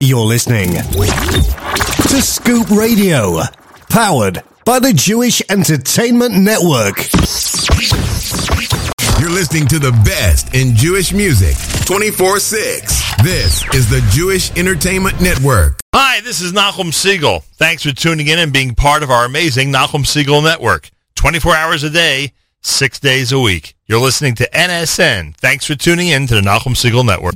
You're listening to Scoop Radio, powered by the Jewish Entertainment Network. You're listening to the best in Jewish music 24 6. This is the Jewish Entertainment Network. Hi, this is Nachum Segal. Thanks for tuning in and being part of our amazing Nachum Segal Network. 24 hours a day, six days a week. You're listening to NSN. Thanks for tuning in to the Nachum Segal Network.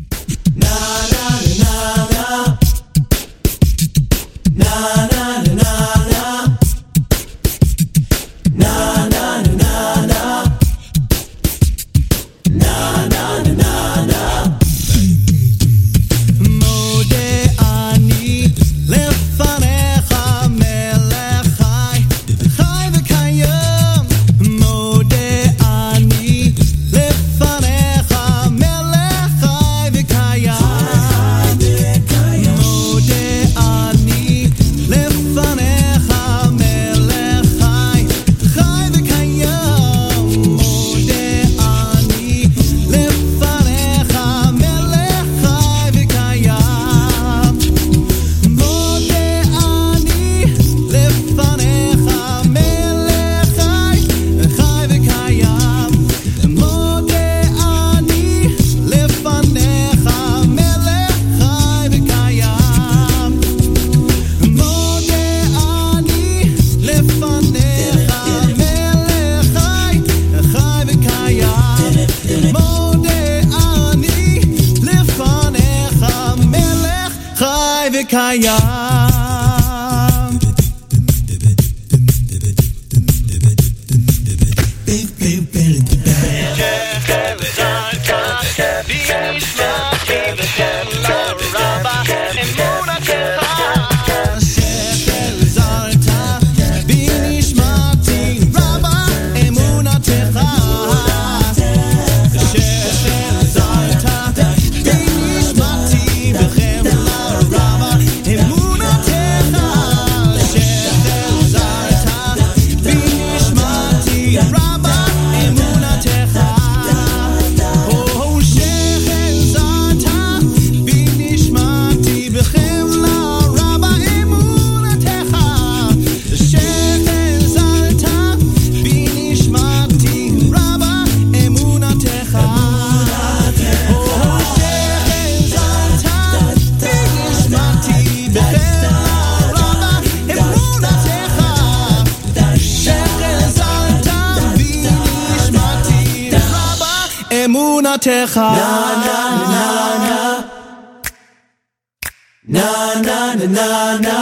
Hi,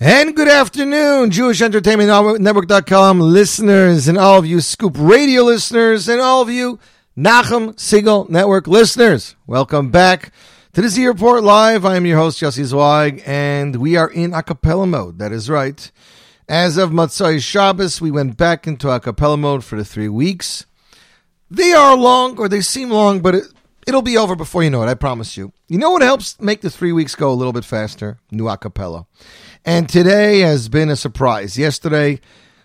And good afternoon, Jewish Entertainment Network.com listeners, and all of you Scoop Radio listeners, and all of you Nachum Segal Network listeners, welcome back to the Z Report Live. I am your host, Jesse Zweig, and we are in a cappella mode. That is right. As of Matzai Shabbos, we went back into a cappella mode for the three weeks. They are long, or they seem long, but it, it'll be over before you know it, I promise you. You know what helps make the three weeks go a little bit faster? New acapella. And today has been a surprise. Yesterday,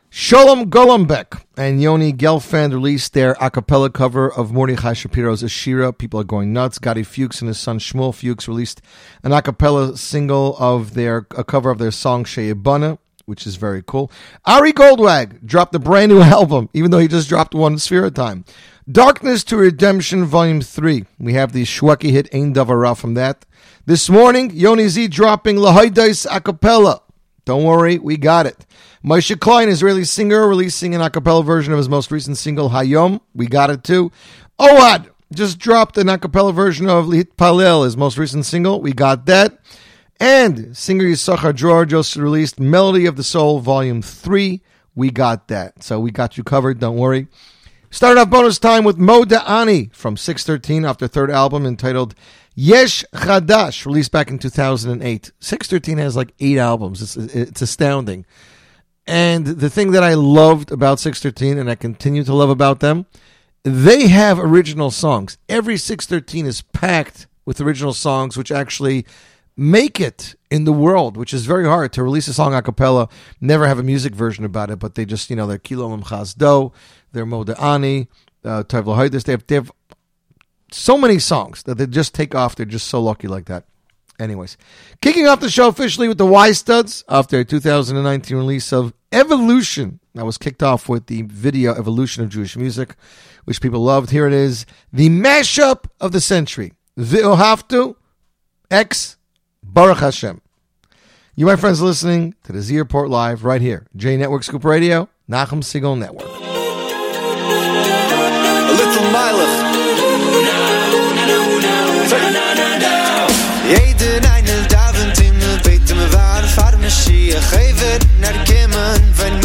Sholem Golombek and Yoni Gelfand released their a cappella cover of Mordechai Shapiro's Ashira. People are going nuts. Gadi Fuchs and his son Shmuel Fuchs released an a cappella single of their a cover of their song Sheyebana, which is very cool. Ari Goldwag dropped a brand new album, even though he just dropped one Sphere time. Darkness to Redemption Volume 3. We have the Shwekey hit Ein Davara from that. This morning, Yoni Z dropping Lahaidais a cappella. Don't worry, we got it. Moshe Klein, Israeli singer, releasing an a cappella version of his most recent single, Hayom. We got it too. Ohad just dropped an a cappella version of Lit Palel, his most recent single. We got that. And singer Yisachar Dror just released Melody of the Soul, Volume 3. We got that. So we got you covered, don't worry. Started off bonus time with Mo Ani from 613 off their third album entitled Yesh Chadash, released back in 2008. 613 has like eight albums. It's, it's astounding. And the thing that I loved about 613, and I continue to love about them, they have original songs. Every 613 is packed with original songs, which actually make it in the world, which is very hard to release a song a cappella, never have a music version about it, but they just, you know, they're Kilo Chaz Do, they're Moda'ani, uh, they have, they have so many songs that they just take off. They're just so lucky like that. Anyways, kicking off the show officially with the Y Studs after their 2019 release of Evolution. That was kicked off with the video Evolution of Jewish Music, which people loved. Here it is, the mashup of the century. V'ohavtu X Baruch Hashem. You, my friends, listening to the Z Report Live right here, J Network Scoop Radio, Nachum Segal Network. A little Milech. War far me schie geven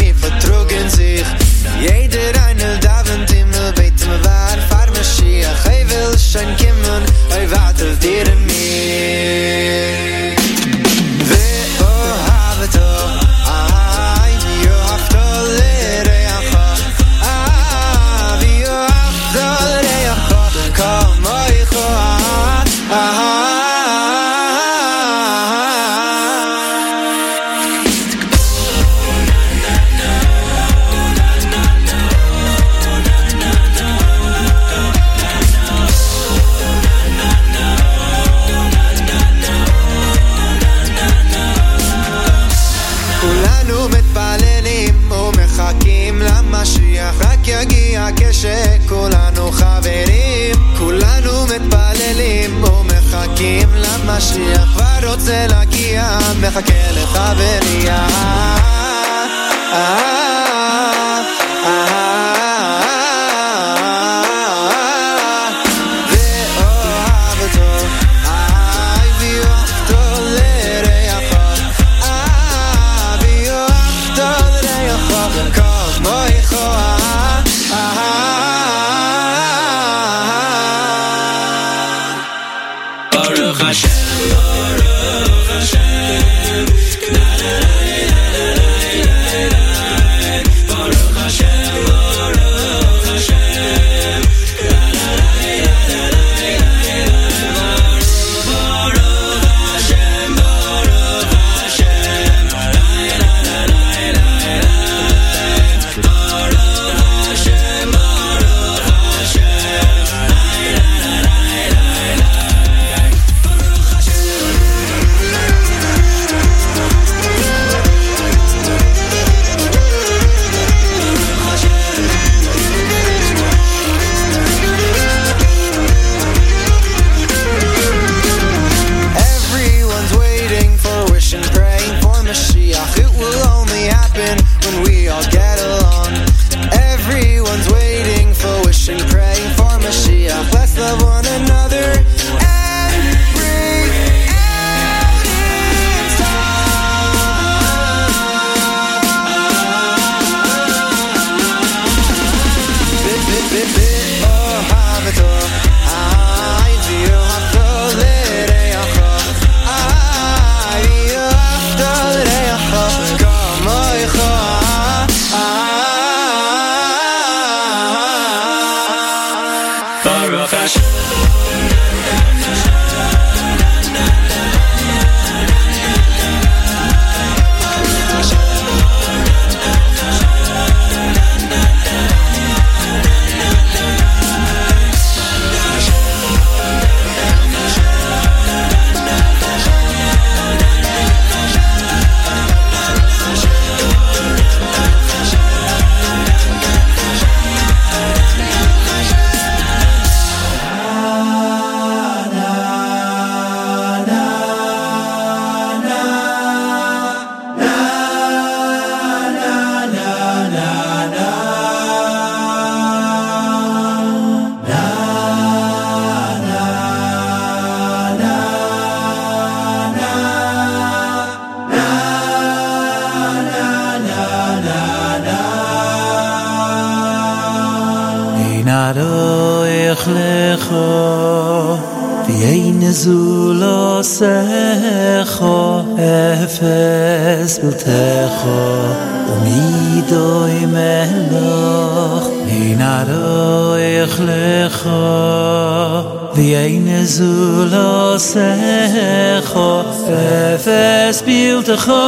wie eine Zula secho, fefes bild echo,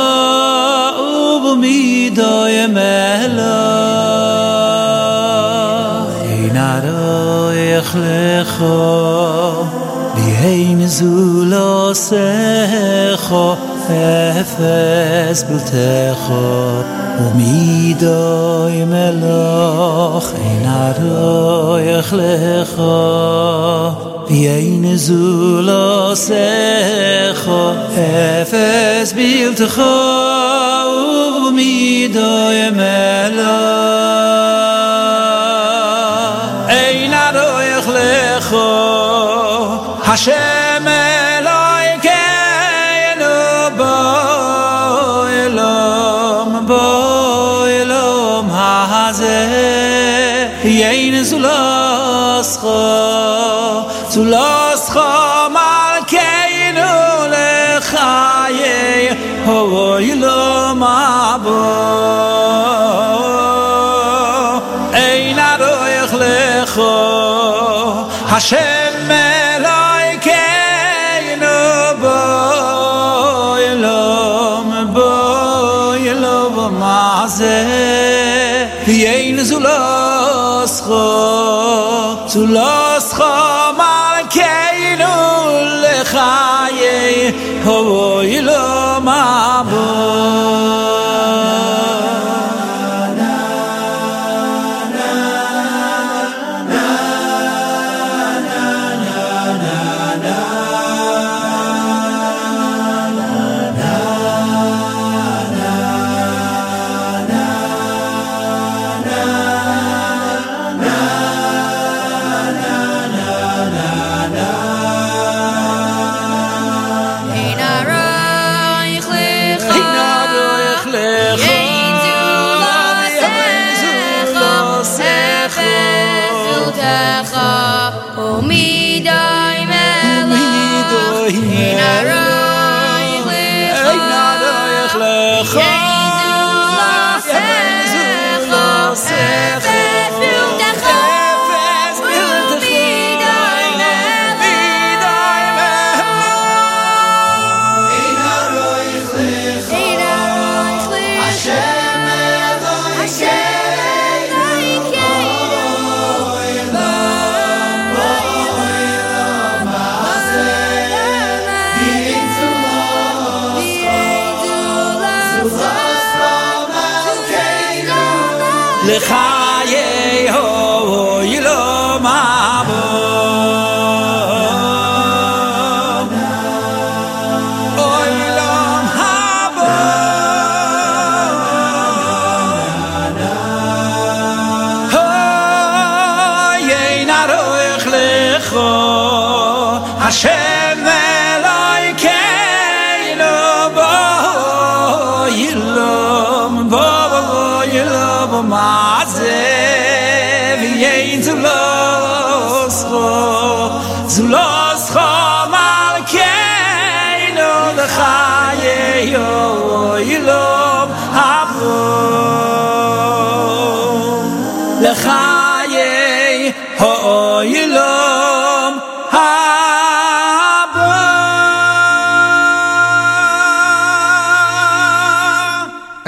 ubo mi doye mehla. Ein aroich lecho, hey zulo secho efes fes bil te kho o mi do i me zulo secho efes fes bil te mi Hashem.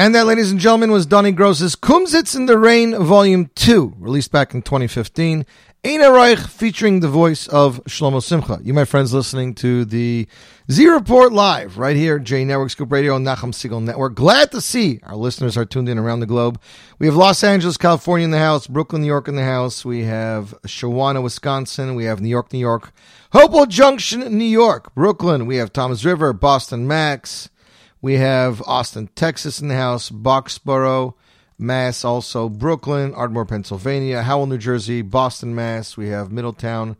And that, ladies and gentlemen, was Donny Gross's Kumsitz in the Rain, Volume 2, released back in 2015. Eina Reich featuring the voice of Shlomo Simcha. You, my friends, listening to the Z Report Live right here, J Network Scoop Radio and Nachum Segal Network. Glad to see our listeners are tuned in around the globe. We have Los Angeles, California in the house, Brooklyn, New York in the house. We have Shawano, Wisconsin. We have New York, New York. Hopewell Junction, New York. Brooklyn. We have Thomas River, Boston, Max. We have Austin, Texas in the house, Boxborough, Mass, also Brooklyn, Ardmore, Pennsylvania, Howell, New Jersey, Boston, Mass. We have Middletown,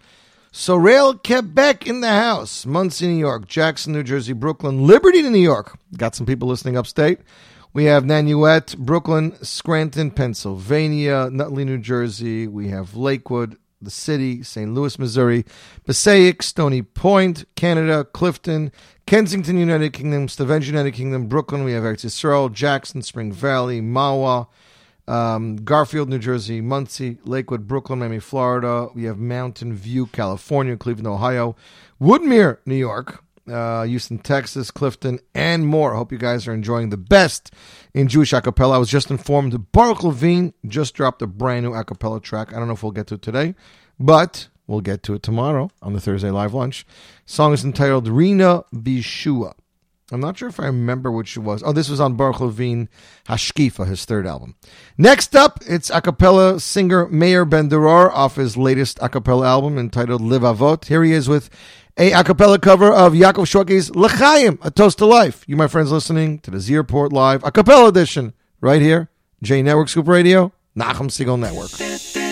Sorel, Quebec in the house, Monsey, New York, Jackson, New Jersey, Brooklyn, Liberty, New York. Got some people listening upstate. We have Nanuet, Brooklyn, Scranton, Pennsylvania, Nutley, New Jersey. We have Lakewood, the city, St. Louis, Missouri, Passaic, Stony Point, Canada, Clifton, Kensington, United Kingdom, Stavanger, United Kingdom, Brooklyn. We have Eretz Jackson, Spring Valley, Mahwah, um, Garfield, New Jersey, Monsey, Lakewood, Brooklyn, Miami, Florida. We have Mountain View, California, Cleveland, Ohio, Woodmere, New York, uh, Houston, Texas, Clifton, and more. I hope you guys are enjoying the best in Jewish acapella. I was just informed Baruch Levine just dropped a brand new acapella track. I don't know if we'll get to it today, but we'll get to it tomorrow on the Thursday Live Lunch. Song is entitled Rina Bishua. I'm not sure if I remember which it was. Oh, this was on Baruch Levine Hashkifa, his third album. Next up, it's a cappella singer Meir Ben off his latest a cappella album entitled Live Avot. Here he is with a a cappella cover of Yaakov Shwekey's L'chaim, A Toast to Life. You, my friends, listening to the Z Report Live a cappella edition right here, J Network Scoop Radio, Nachum Segal Network.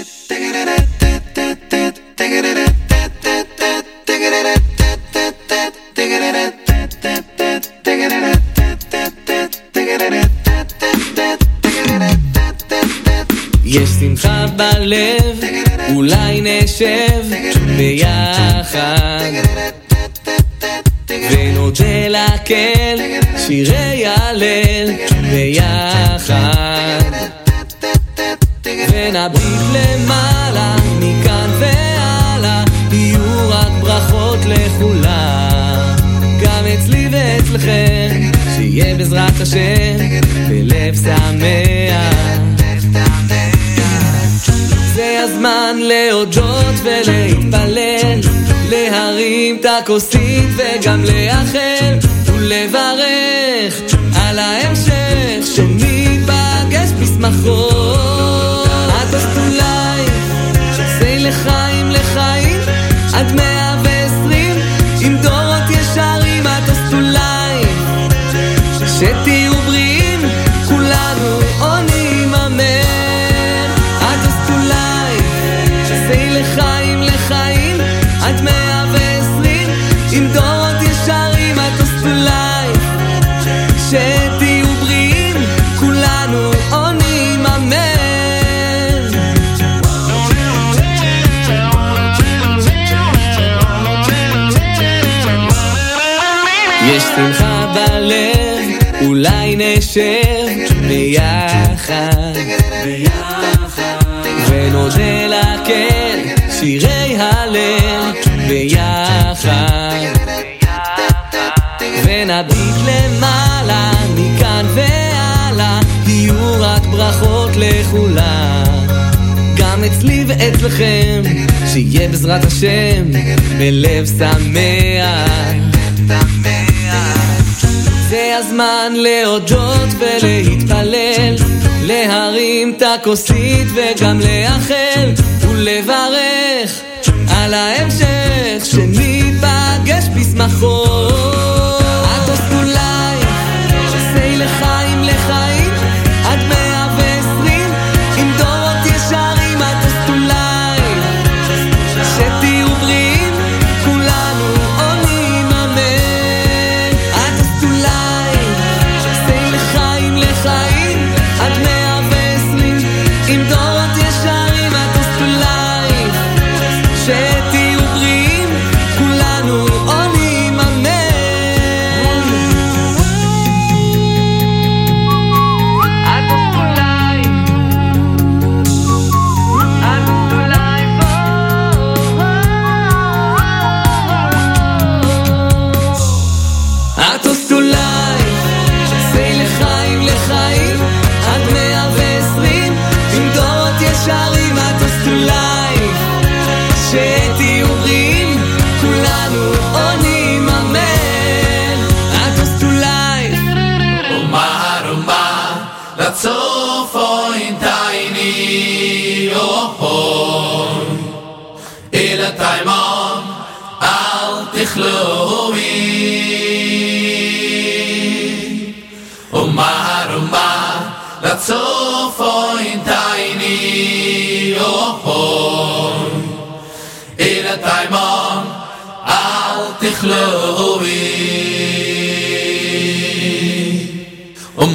יש שמחה בלב, אולי נשב ביחד. ונודה להקל שירי הלל ביחד. ונביט למעלה מכאן והלאה יהיו רק ברכות לכולם. גם אצלי ואצלכם שיהיה בעזרת השם בלב שמח זה הזמן להודות ולהתפלל, להרים את הכוסית וגם לאחל ולברך על ההמשך שניפגש בשמחות. שמחה בלב, אולי נשב ביחד, ונודה לקל שירי הלל ביחד, ונביט למעלה מכאן והלאה, יהיו רק ברכות לכולם. גם אצלי ואצלכם, שיהיה בעזרת השם, בלב שמח. הזמן להודות ולהתפלל, להרים את הכוסית וגם לאחל ולברך על ההמשך שניפגש בשמחות. הטוסט אולי שעושה לחיים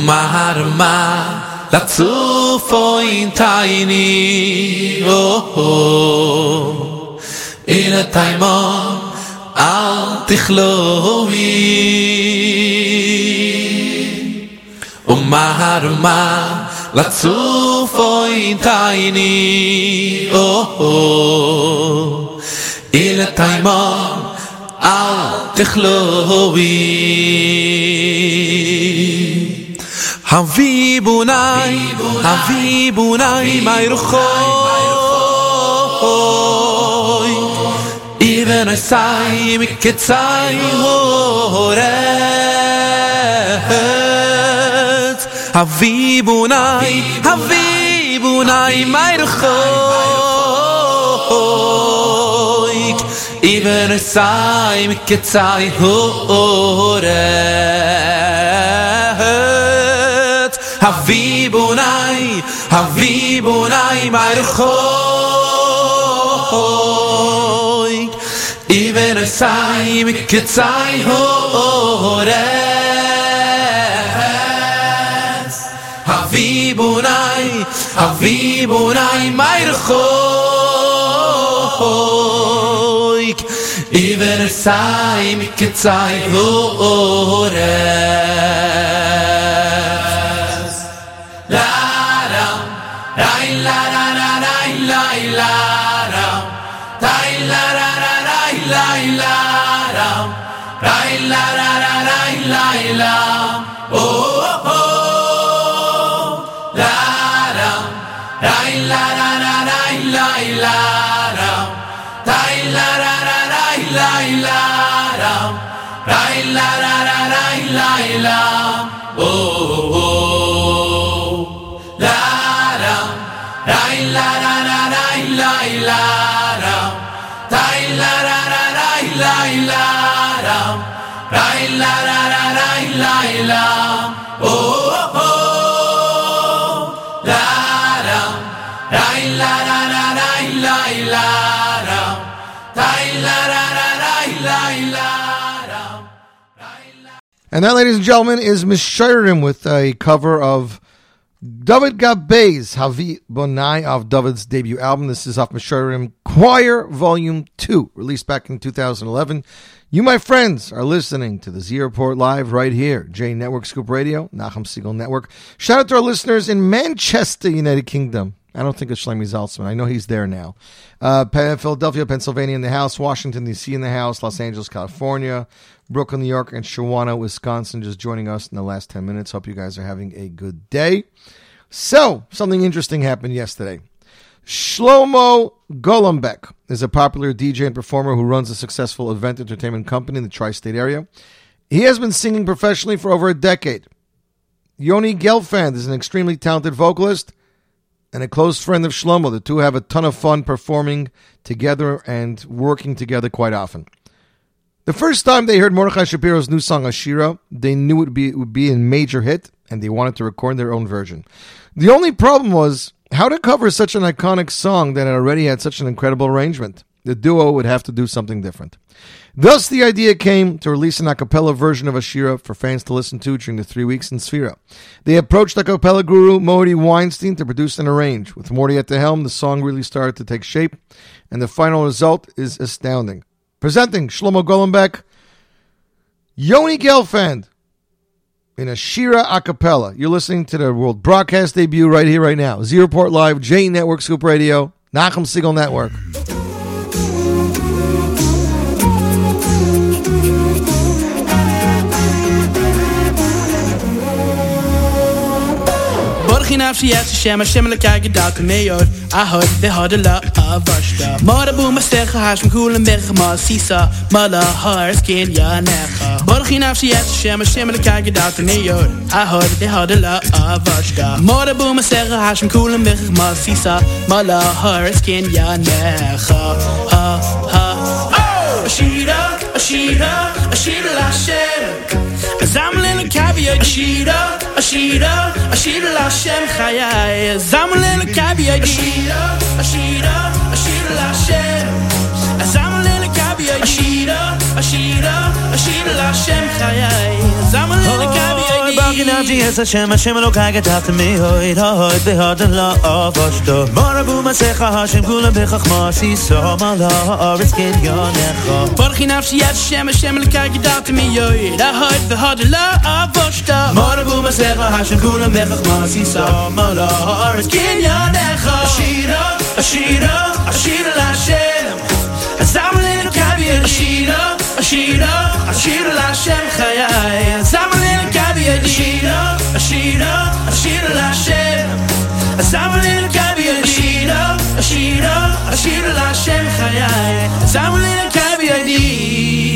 marma la zu foin tiny oh oh. In a time on al tikhlovi o oh, mar la zu foin tiny oh oh. In a time on al tikhlovi Havi bunai, havi bunai, mai ruchoi. Even I say, mi ketzai horet. Havi bunai, havi bunai, mai ruchoi. Even I say, mi ketzai horet. Havibunai, Havibunai, havi bunai, mai rechoi. Iben esai, mikitzai horez. Havi bunai, havi bunai, mai rechoi. Iben esai, mikitzai horez. la ram rai la ra ra rai la la oh oh. La ram rai la ra ra rai la la ram rai la ra ra rai la la ram rai la ra ra rai la la oh oh. oh. La ram rai la ra ra rai la la ram rai la ra and that, ladies and gentlemen, is Miss Shireen with a cover of David Gabbay's Havi Bonai of David's debut album. This is off Sheridan Choir Volume 2, released back in 2011. You, my friends, are listening to the Z Report Live right here, J Network Scoop Radio, Nachum Segal Network. Shout out to our listeners in Manchester, United Kingdom. I don't think it's Shlomi Zaltzman. I know he's there now. Uh, Philadelphia, Pennsylvania in the house. Washington, D.C. in the house. Los Angeles, California. Brooklyn, New York. And Shawano, Wisconsin just joining us in the last 10 minutes. Hope you guys are having a good day. So, something interesting happened yesterday. Shlomo Golombek is a popular DJ and performer who runs a successful event entertainment company in the tri state area. He has been singing professionally for over a decade. Yoni Gelfand is an extremely talented vocalist and a close friend of Shlomo. The two have a ton of fun performing together and working together quite often. The first time they heard Mordechai Shapiro's new song Ashira, they knew it would be, it would be a major hit and they wanted to record their own version. The only problem was how to cover such an iconic song that already had such an incredible arrangement. The duo would have to do something different. Thus, the idea came to release an a cappella version of Ashira for fans to listen to during the three weeks in Sphera. They approached a cappella guru Morty Weinstein to produce and arrange. With Morty at the helm, the song really started to take shape, and the final result is astounding. Presenting Shlomo Golombek, Yoni Gelfand in Ashira a cappella. You're listening to the world broadcast debut right here, right now. Z Report Live, J Network Scoop Radio, Nachum Segal Network. geen Afziatische shammen, shammen kijken daar nee hoor. Ahoi, we hadden la avashta. Maraboe, maar zeggen, haars van koelen weg, maar sisa, mala, haars, kin, ja, nega. Borgen geen Afziatische shammen, shammen kijken daar nee hoor. Ahoi, we hadden la avashta. Maraboe, maar zeggen, haars van koelen weg, maar sisa, mala, haars, kin, ja, nega. Ha, ha. Oh! Ashira, Ashira, Ashira, Ashira, Ashira. Cause I'm a a cheetah, a cheetah la shem chayai. Cause I'm a a cheetah, la shem. Cause I'm a little a cheetah, la shem chayai. Cause I'm های باقی نبجی ازشم השם אלוקיי כתבת מהויד הויד בהוד לא אבושתו מורה בו מסך השם כולה בחכמה שיסום על הארץ כדיונך ברכי נפשי השם השם אלוקיי כתבת מהויד הויד בהוד לא אבושתו מורה בו מסך השם כולה בחכמה שיסום על הארץ כדיונך השירה השירה השירה להשם עזם אלוקיי השירה השירה השירה להשם חיי עזם אלוקיי الكابية نشيلة أشيلة أشيل العشاء أستعمل الكابية نشيلة أشيلة أشيل العشاء خيالي أستعمل الكابية دي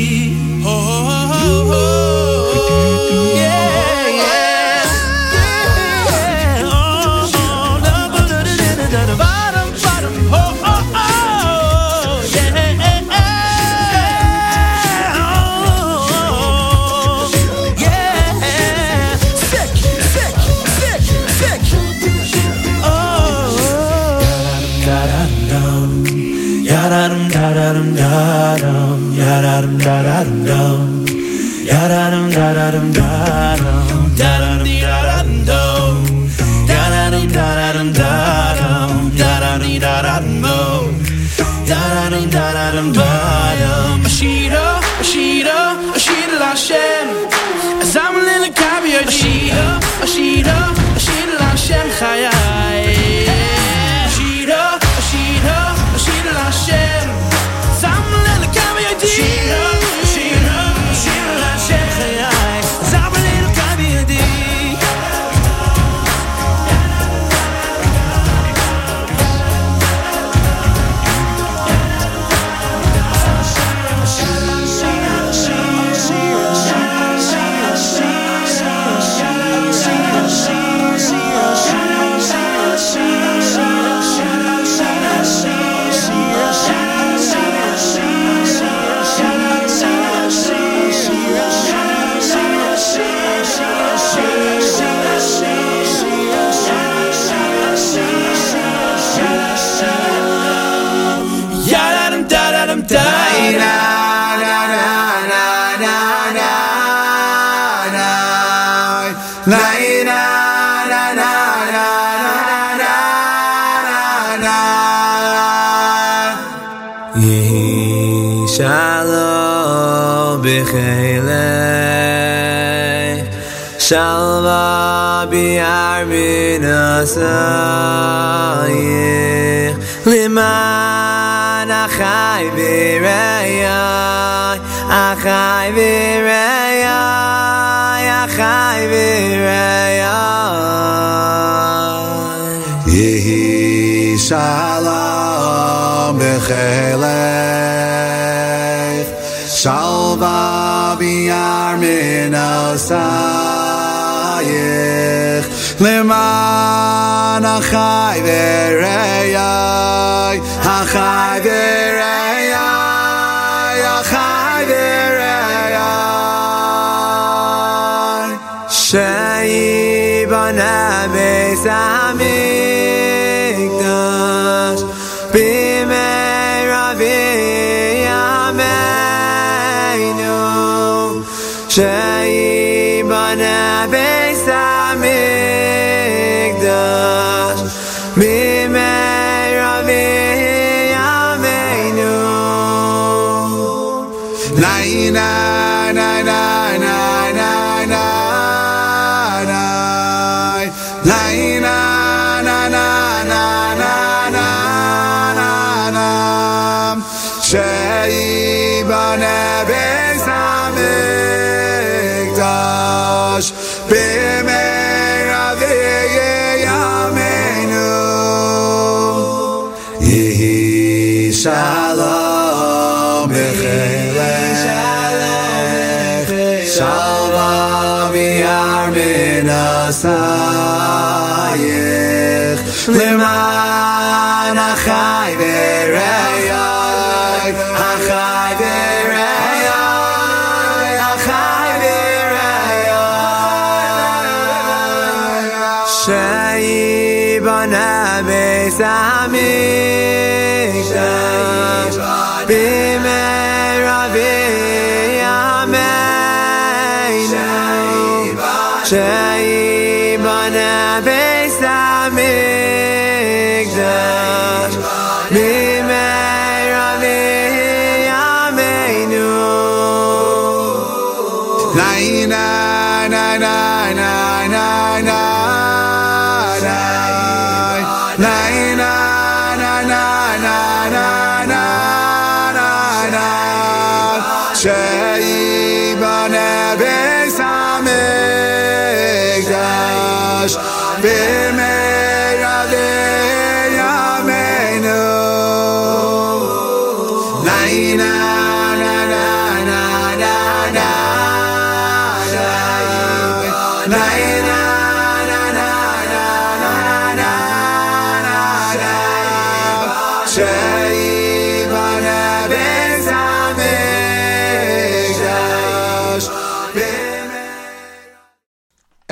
beis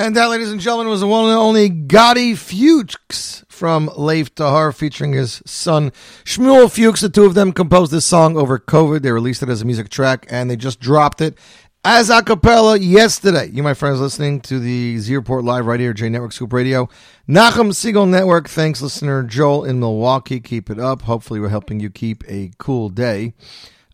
And that, ladies and gentlemen, was the one and only Gotti Fuchs from Lev Tahor featuring his son Shmuel Fuchs. The two of them composed this song over COVID. They released it as a music track and they just dropped it as a cappella yesterday. You, my friends, listening to the Z Report Live right here, J Network Scoop Radio. Nachum Segal Network. Thanks, listener Joel in Milwaukee. Keep it up. Hopefully, we're helping you keep a cool day.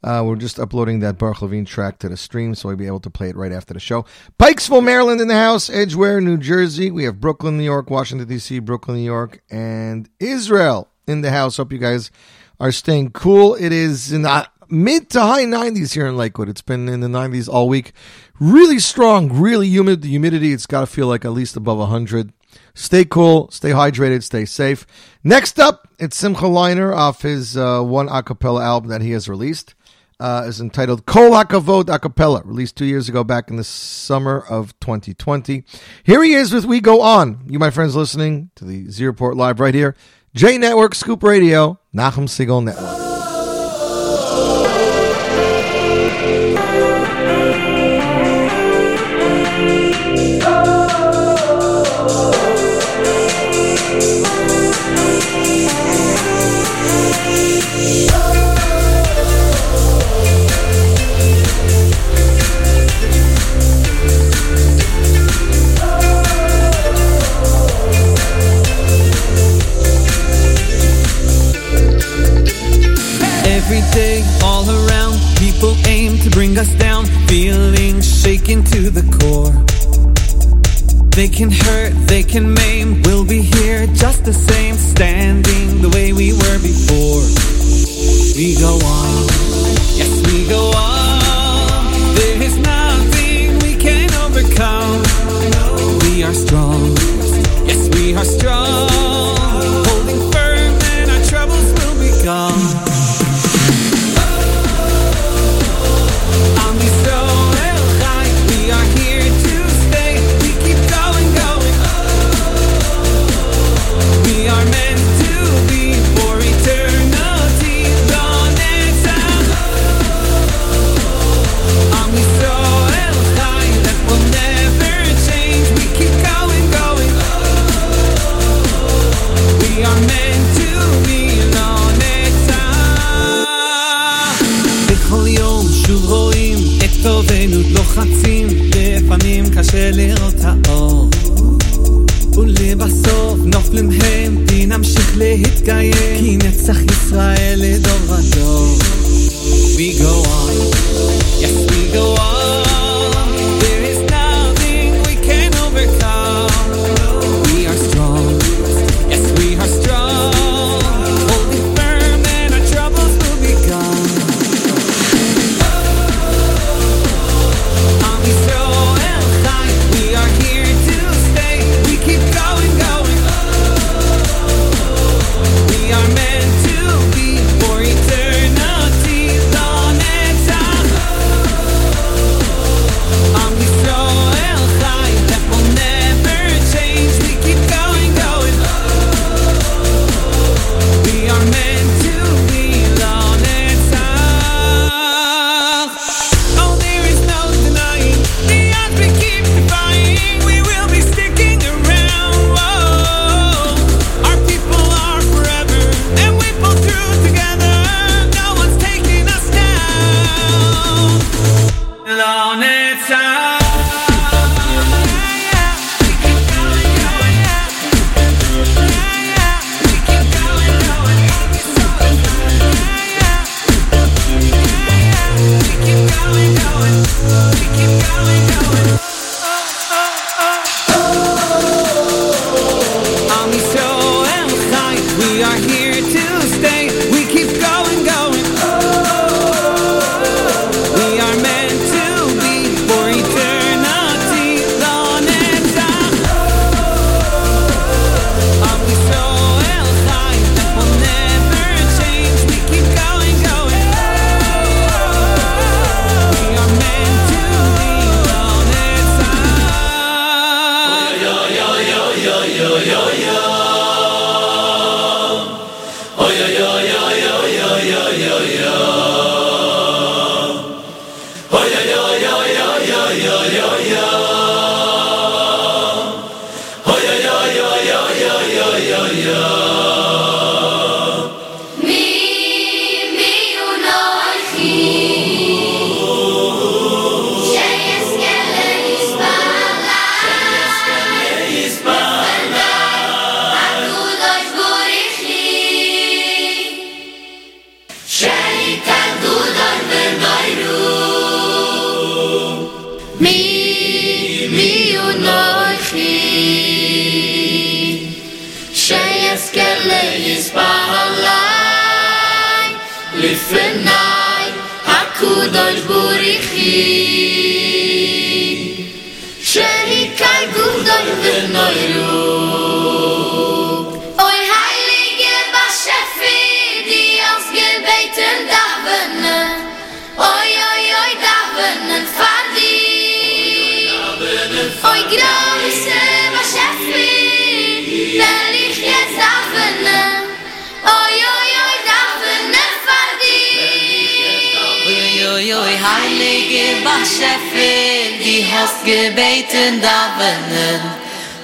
Uh, we're just uploading that Baruch Levine track to the stream, so we'll be able to play it right after the show. Pikesville, Maryland in the house, Edgewater, New Jersey. We have Brooklyn, New York, Washington, D.C., Brooklyn, New York, and Israel in the house. Hope you guys are staying cool. It is in the mid to high 90s here in Lakewood. It's been in the 90s all week. Really strong, really humid. The humidity, it's got to feel like at least above 100. Stay cool, stay hydrated, stay safe. Next up, it's Simcha Leiner off his uh, one acapella album that he has released. Uh, is entitled Kol Hakavod Acapella, released two years ago back in the summer of 2020. Here he is with We Go On. You, my friends, listening to the Z Report Live right here. J Network, Scoop Radio, Nachum Segal Network. Bring us down, feelings shaken to the core. They can hurt, they can maim, we'll be here just the same, standing the way we were before. We go on,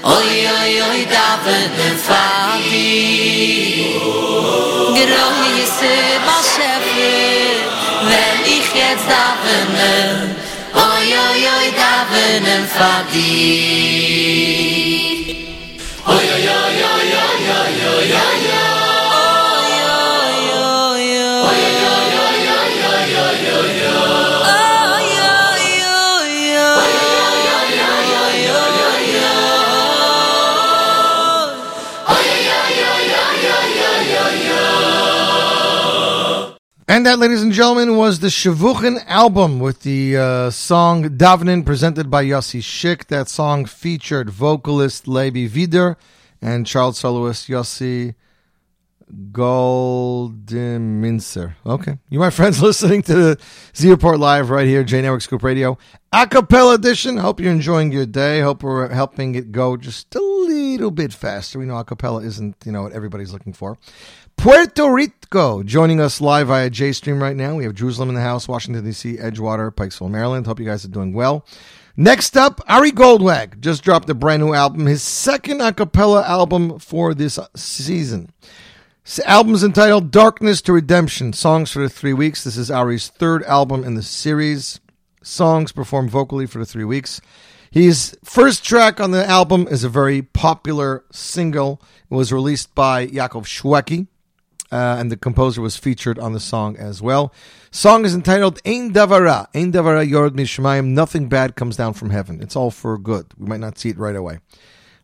Oi, oi, oi, da wird der Fadi. Grohe ist im Aschefe Wenn ich jetzt da bin. Oi, oi, oi, da wird der Fadi. And that, ladies and gentlemen, was the Shavuchin album with the uh, song Davnin presented by Yossi Schick. That song featured vocalist Levi Vider and child soloist Yossi Goldeminster. Okay. You, my friends, listening to the Z Report Live right here, J Network Scoop Radio. Acapella edition. Hope you're enjoying your day. Hope we're helping it go just a little bit faster. We know acapella isn't, you know, what everybody's looking for. Puerto Rico joining us live via J Stream right now. We have Jerusalem in the house, Washington, D.C., Edgewater, Pikesville, Maryland. Hope you guys are doing well. Next up, Ari Goldwag just dropped a brand new album, his second a cappella album for this season. This album's entitled Darkness to Redemption Songs for the Three Weeks. This is Ari's third album in the series. Songs performed vocally for the three weeks. His first track on the album is a very popular single. It was released by Yaakov Shwekey, uh, and the composer was featured on the song as well. Song is entitled Ein Davara, Ein Davara Yord Mishmayim. Nothing bad comes down from heaven. It's all for good. We might not see it right away.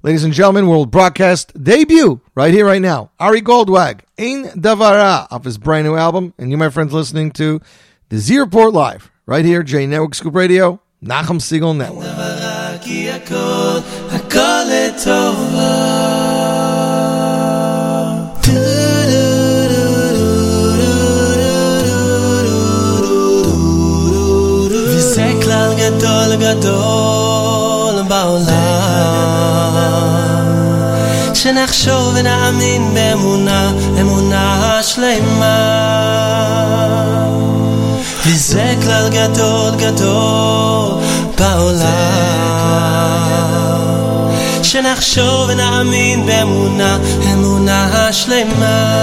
Ladies and gentlemen, world broadcast debut right here, right now. Ari Goldwag, Ein Davara, off his brand new album. And you, my friends, listening to the Z Report Live right here, J Network Scoop Radio, Nachum Segal Network. לטובה. וזה כלל גדול גדול בעולם. שנחשוב ונאמין באמונה, אמונה שלמה וזה כלל גדול גדול בעולם שנחשוב ונאמין באמונה, אמונה שלמה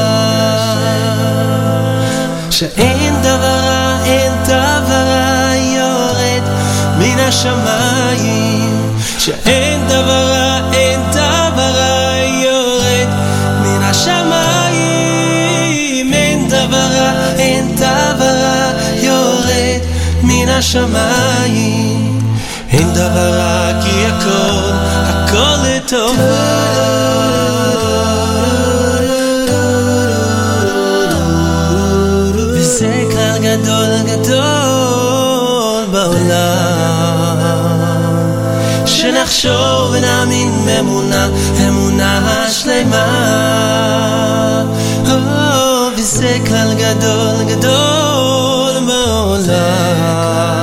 שאין דבר רע, אין דבר רע יורד מן השמיים. שאין דבר רע, אין דבר רע יורד מן השמיים. אין דבר רע, אין דבר רע יורד מן השמיים אין דבר רע כי הכל, הכל לטובה וזה כלל גדול גדול בעולם. שנחשוב ונאמין באמונה, אמונה שלמה וזה כלל גדול גדול בעולם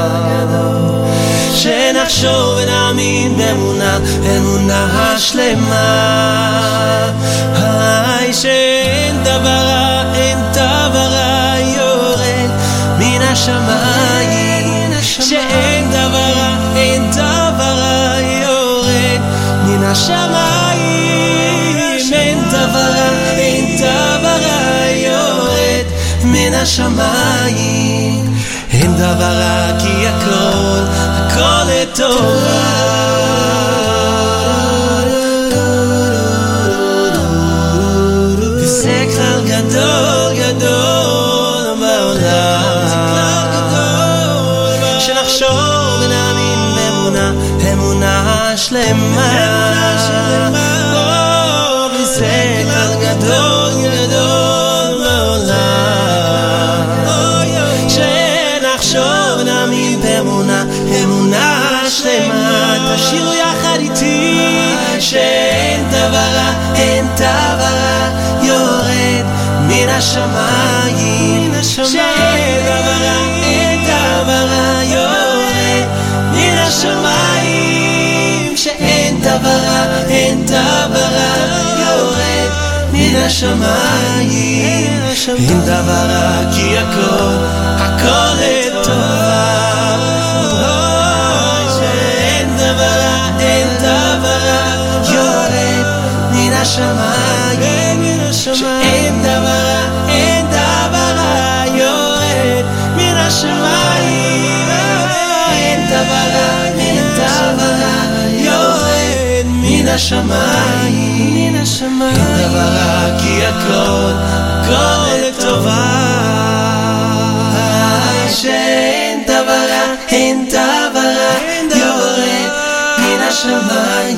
שנחשוב ונאמין באמונה, אמונה שלמה. היי שאין דבר רע, אין דבר רע יורד מן השמיים. שאין דבר רע, אין דבר רע יורד מן השמיים. אין דבר רע, אין דבר רע יורד מן השמיים. אין דבר רע כי הכל, הכל לטובה. השמיים, שאין דבר אין דבר יורד מן השמיים, שאין דבר אין דבר יורד מן השמיים, אין דבר כי הכל, הכל לטובה. השמיים, שאין דבר יורד מן השמיים, אין דבר רע, כי הכל, הכל לטובה. שאין דבר רע, אין דבר רע, יורד מן השמיים,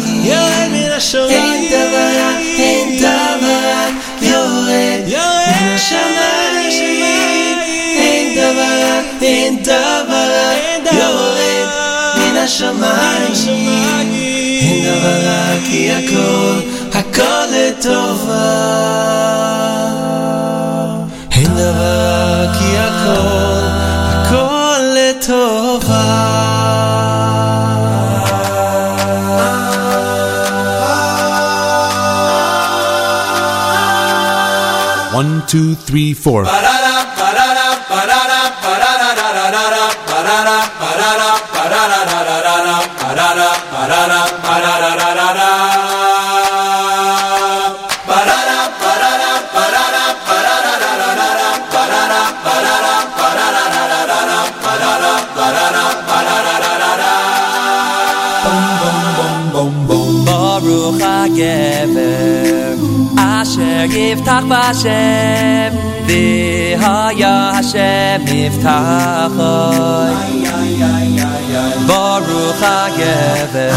אין דבר רע, אין דבר רע, יורד מן השמיים, אין דבר רע, אין דבר רע, יורד מן השמיים, הכל, הכל לטובה. אין דבר רע, כי הכל, הכל לטובה. One, two, three, four. ברוך Yiftach b'Hashem, v'haya Hashem niftachoy. Baruch ha'gever,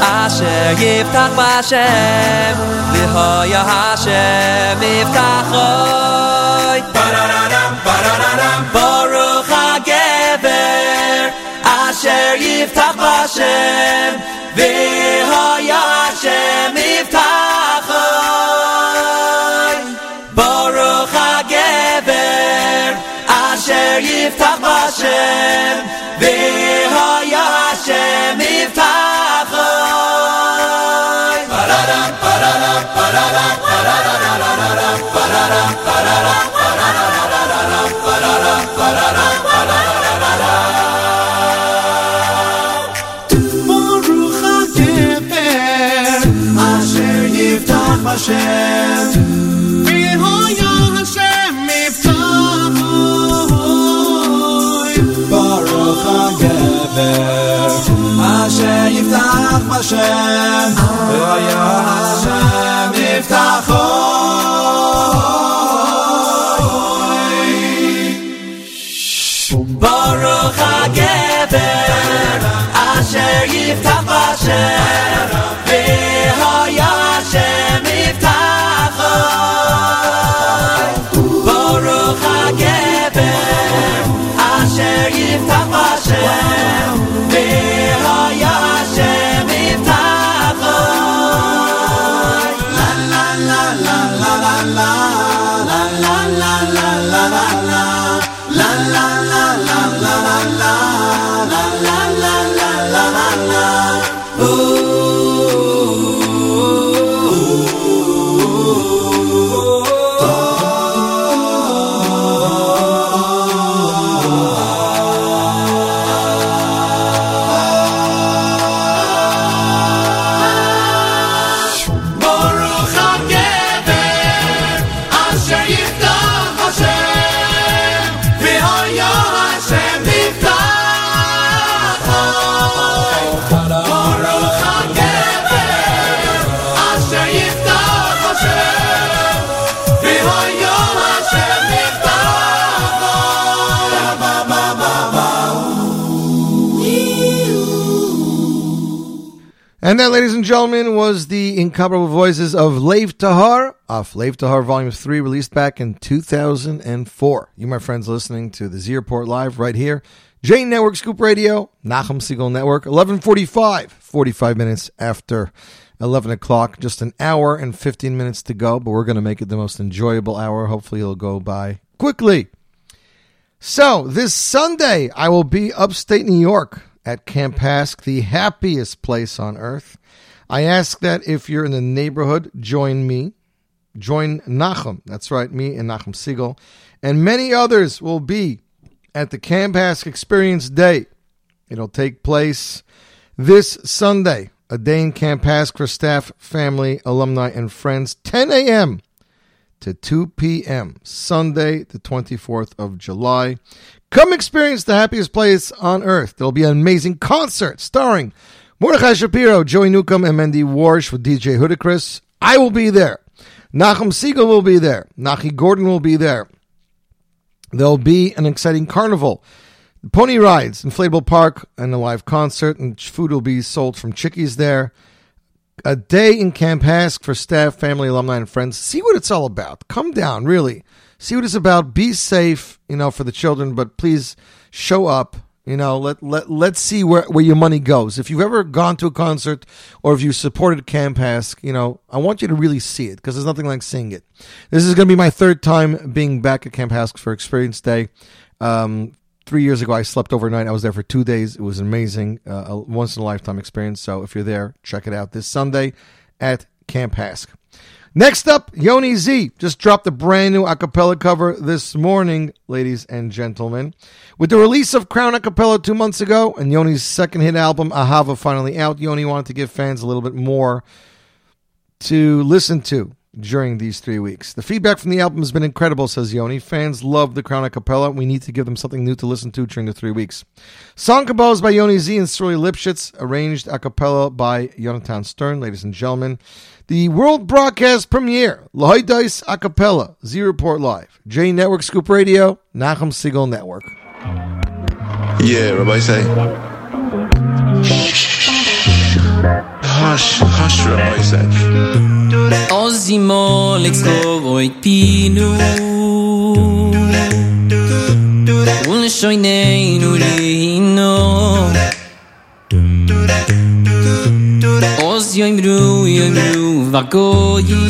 asher yiftach b'Hashem, v'haya Hashem niftachoy. Baruch ha'gever, asher yiftach b'Hashem, v'haya Hashem אשר יפתח בשם והיה השם מבטחוי ברוך הגבר אשר יפתח בשם And that, ladies and gentlemen, was the incomparable voices of Lev Tahor off Lev Tahor Volume 3, released back in 2004. You, my friends, listening to the Z Report Live right here, J Network Scoop Radio, Nachum Segal Network, 1145, 45 minutes after 11 o'clock. Just an hour and 15 minutes to go, but we're going to make it the most enjoyable hour. Hopefully it'll go by quickly. So, this Sunday, I will be upstate New York at Camp HASC, the happiest place on earth. I ask that if you're in the neighborhood, join me. Join Nachum. That's right, me and Nachum Segal. And many others will be at the Camp HASC Experience Day. It'll take place this Sunday, a day in Camp HASC for staff, family, alumni, and friends, 10 a.m. to 2 p.m., Sunday, the 24th of July. Come experience the happiest place on earth. There'll be an amazing concert starring Mordechai Shapiro, Joey Newcomb, and Mandy Warsh with DJ Hudakris. I will be there. Nachum Segal will be there. Nachi Gordon will be there. There'll be an exciting carnival, pony rides, inflatable park, and a live concert, and food will be sold from Chickies there. A day in Camp HASC for staff, family, alumni, and friends. See what it's all about. Come down, really. See what it's about. Be safe, you know, for the children, but please show up. You know, let let let's see where, where your money goes. If you've ever gone to a concert or if you supported Camp HASC, you know, I want you to really see it because there's nothing like seeing it. This is going to be my third time being back at Camp HASC for Experience Day. Um, three years ago, I slept overnight. I was there for two days. It was amazing, uh, a once in a lifetime experience. So if you're there, check it out this Sunday at Camp HASC. Next up, Yoni Z just dropped a brand new acapella cover this morning, ladies and gentlemen. With the release of Crown Acapella two months ago and Yoni's second hit album, Ahava, finally out, Yoni wanted to give fans a little bit more to listen to during these three weeks. The feedback from the album has been incredible, says Yoni. Fans love the Crown Acapella. We need to give them something new to listen to during the three weeks. Song composed by Yoni Z and Sruly Lipschitz, arranged a cappella by Jonathan Stern, ladies and gentlemen. The world broadcast premiere, Lahoidais a cappella, Z Report Live, J Network Scoop Radio, Nachum Segal Network. Yeah, Rabbi say. hush, hush for a said. Ozimo, let's go, void pinu. Un shoine nurino. Oz yoimru, yoimru, vagoyi.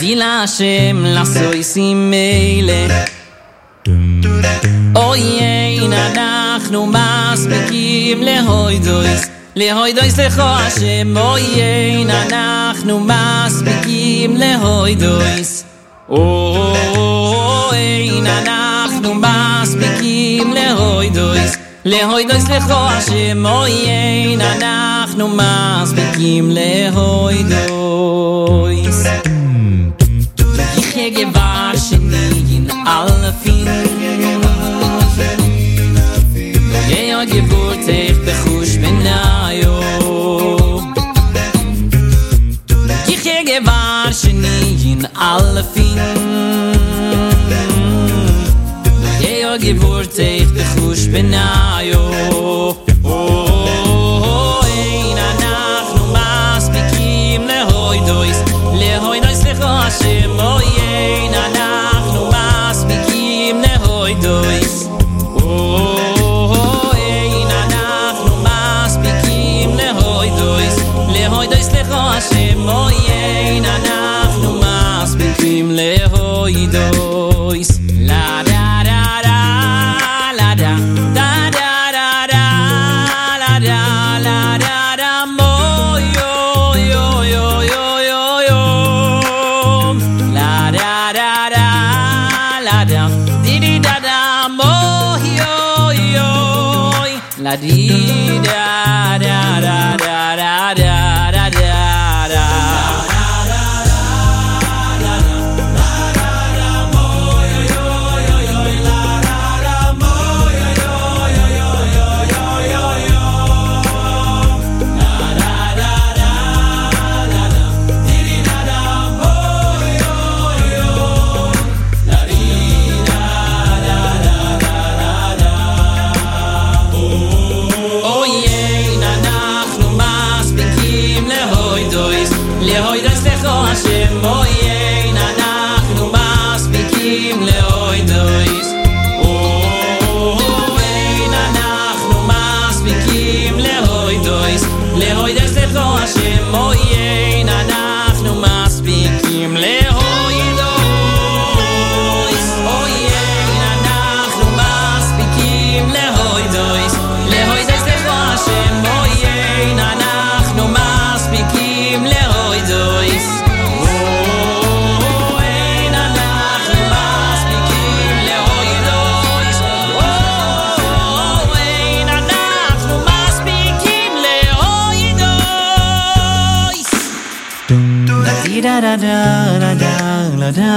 Di la Hashem, la soy simele. Oye, inadam. אנחנו מספיקים להוידויס להוידויס לך השם אויין אנחנו מספיקים להוידויס. אויין אנחנו מספיקים להוידויס להוידויס לך השם אויין אנחנו מספיקים להוידויס. יחיה גבר שני alle fin Ja, geburt ich bechusch bin na jo Ich hege in alle fin geburt ich bechusch bin melody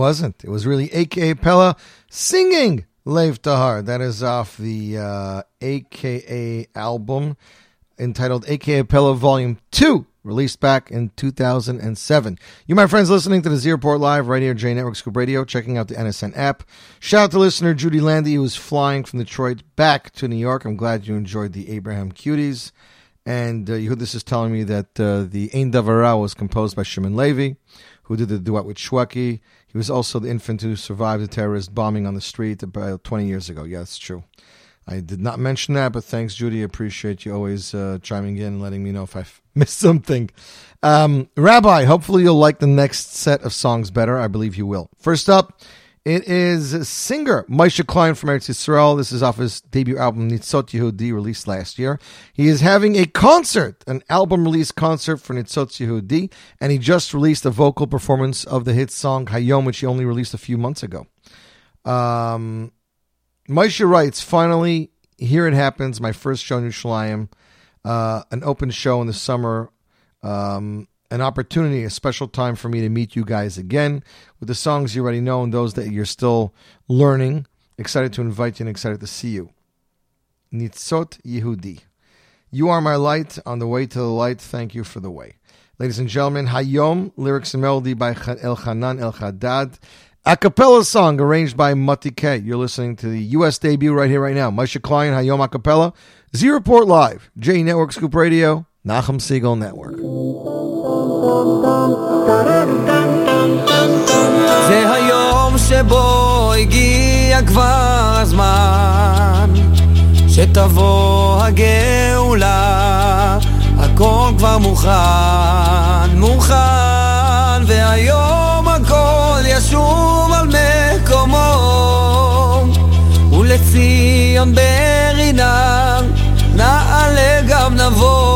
wasn't. It was really AKA Pella singing Lev Tahor. That is off the uh, AKA album entitled AKA Pella Volume 2, released back in 2007. You, my friends, listening to the Z Report Live right here, J Network Scoop Radio, checking out the NSN app. Shout out to listener Judy Landy, who was flying from Detroit back to New York. I'm glad you enjoyed the Abraham Cuties. And uh, Yehudis is telling me that uh, the Ein Davara was composed by Shimon Levy, who did the duet with Shwekey. He was also the infant who survived the terrorist bombing on the street about 20 years ago. Yeah, that's true. I did not mention that, but thanks, Judy. I appreciate you always uh, chiming in and letting me know if I've missed something. Um, Rabbi, hopefully you'll like the next set of songs better. I believe you will. First up, it is singer Moshe Klein from Eretz Yisrael. This is off his debut album Nitzot Yehudi, released last year. He is having a concert, an album release concert for Nitzot Yehudi, and he just released a vocal performance of the hit song Hayom, which he only released a few months ago. Um, Moshe writes, finally, here it happens, my first show in Yerushalayim, uh, an open show in the summer, um, an opportunity, a special time for me to meet you guys again with the songs you already know and those that you're still learning. Excited to invite you and excited to see you. Nitzot Yehudi. You are my light on the way to the light. Thank you for the way. Ladies and gentlemen, Hayom, lyrics and melody by Elchanan El Haddad. A cappella song arranged by Mati K. You're listening to the U.S. debut right here, right now. Moshe Klein, Hayom A Cappella. Z Report Live, J Network Scoop Radio, Nachum Segal Network. זה היום שבו הגיע כבר הזמן שתבוא הגאולה. הכל כבר מוכן, מוכן והיום הכל ישוב על מקומו. ולציון ברינה נעלה גם נבוא.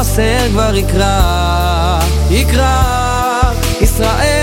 חסר כבר יקרא, יקרא, ישראל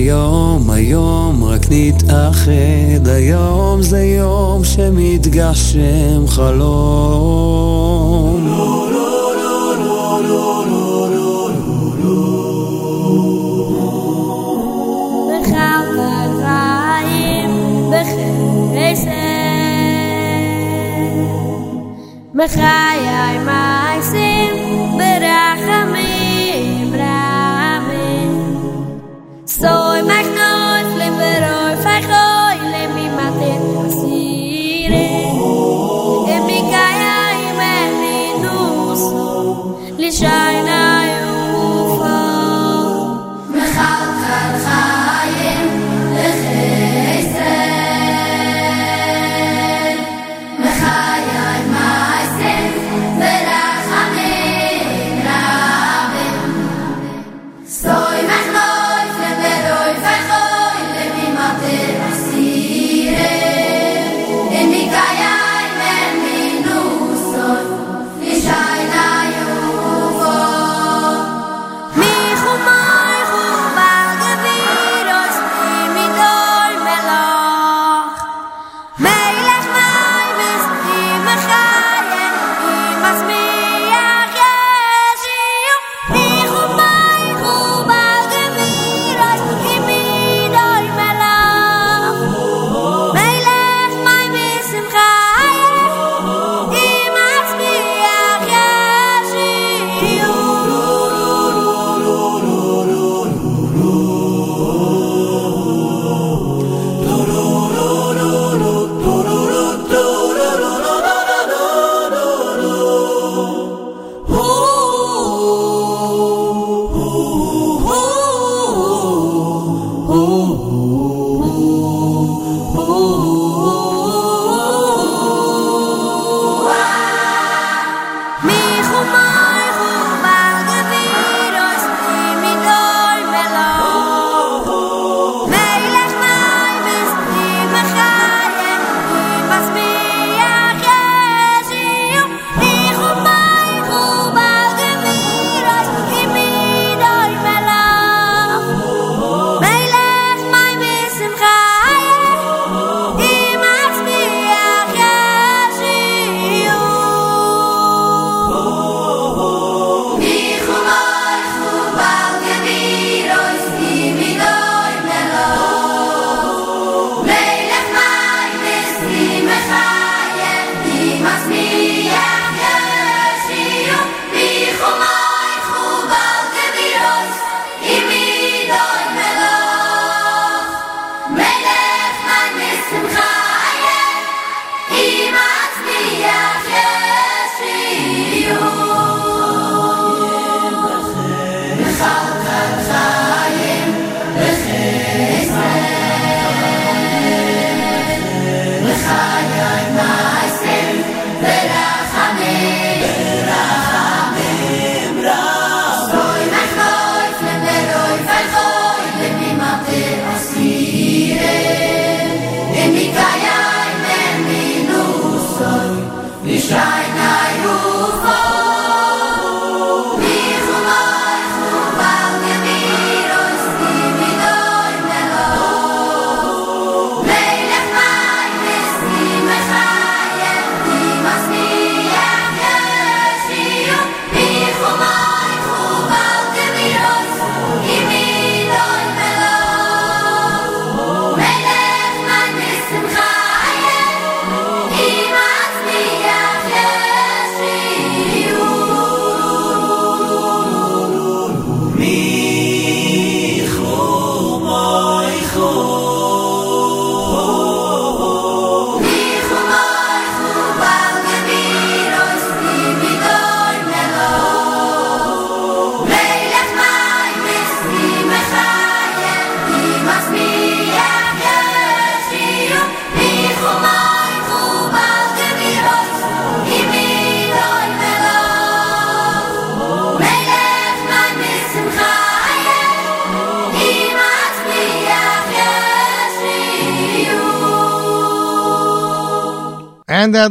היום, היום רק נתאחד, היום זה יום שמתגשם חלום.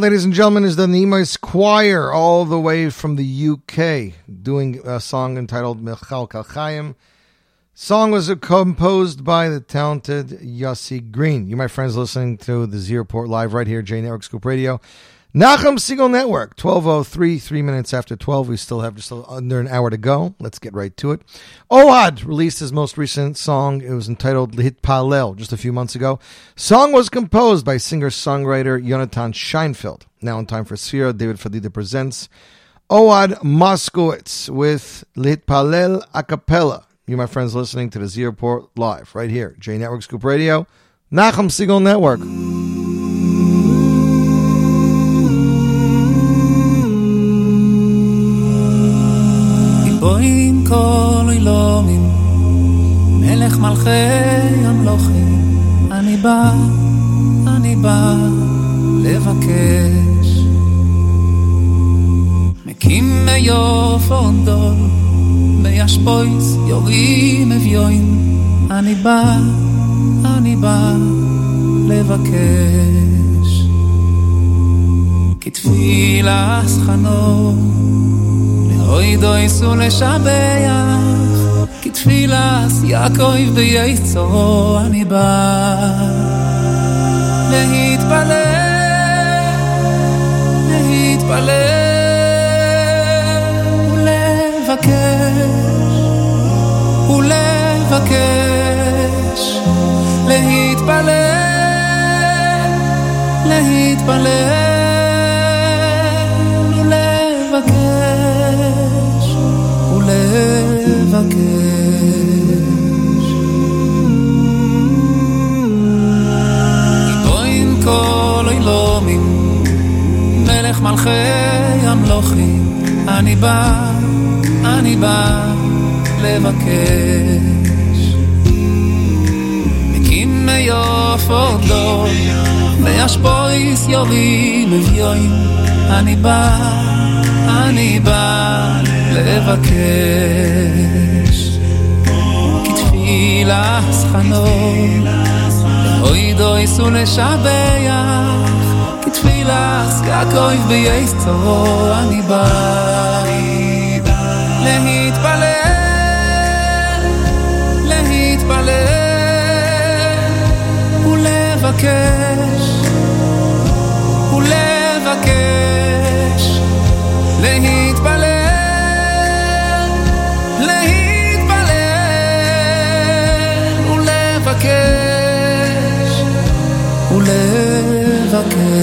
Ladies and gentlemen, is the Nemais Choir, all the way from the UK, doing a song entitled Michal Kalchayim. Song was composed by the talented Yossi Green. You, my friends, listening to the Z Report live right here, J Network Scoop Radio. Nachum Segal Network, 1203, three minutes after 12. We still have just under an hour to go. Let's get right to it. Ohad released his most recent song. It was entitled Lihit Palel just a few months ago. Song was composed by singer-songwriter Yonatan Scheinfeld. Now in time for Sphira, David Fadida presents Ohad Moskowitz with Lihit Palel a cappella. You, my friends, listening to the Z Report live right here, J Network Scoop Radio, Nachum Segal Network. גיבורים כל אילומים, מלך מלכי המלוכים, אני בא, אני בא לבקש. מקים מיוף אונדול, בישפויס יורים אביוין, אני בא, אני בא לבקש. כתפילה סחנור אוי דויסו לשבח, כתפילס יעקב בייצו אני בא. להתפלל, להתפלל ולבקש, ולבקש, להתפלל, להתפלל ולבקש. גיבוין כל אילומים, מלך מלכי המלוכים, אני בא, אני בא לבקש. מקים מיוף אודו, וישפויס יורים אביוין, אני בא, אני בא לבקש. כתפילה סחנור אוי דויס ולשבח כתפילה יעקב בייסצו אני בא. להתפלל להתפלל ולבקש ולבקש להתפלל okay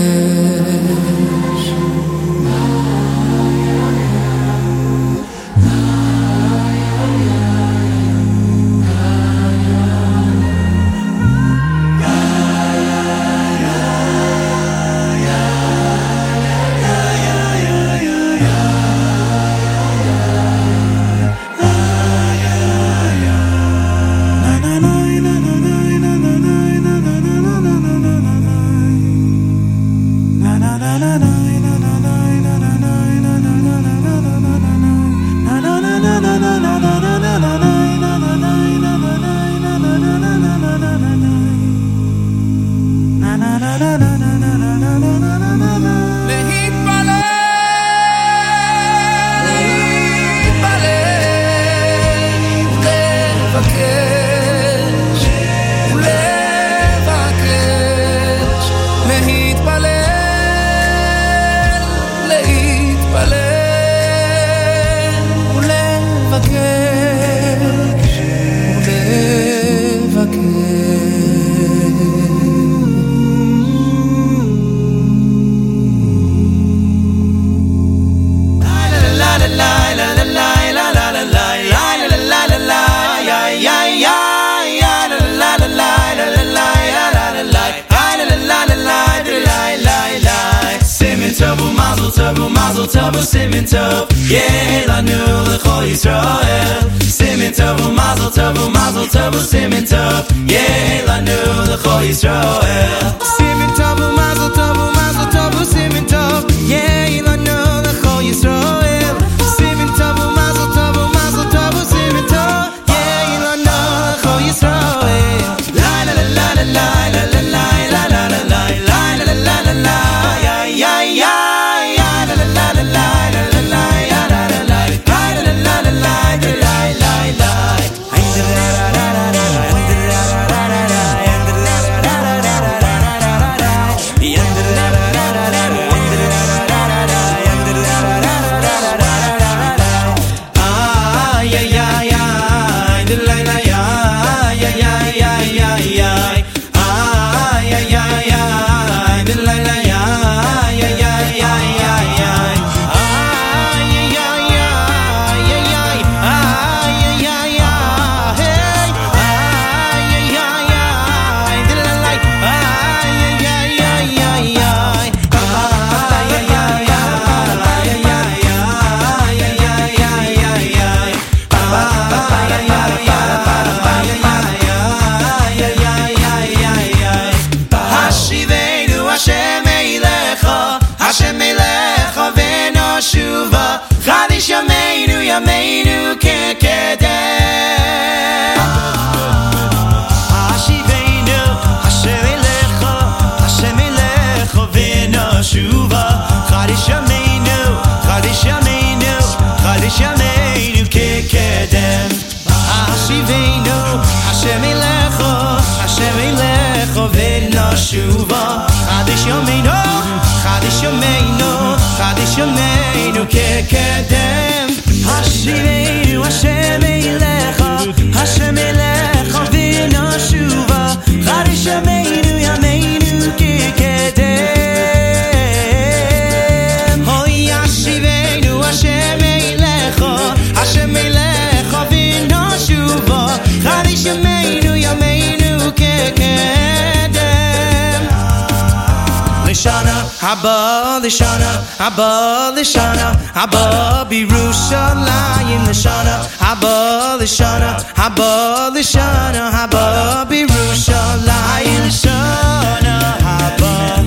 Abba Lishana, Abba Lishana, Abba Birushalayim Lishana, Abba Lishana, Abba Lishana, Abba Birushalayim Lishana, Abba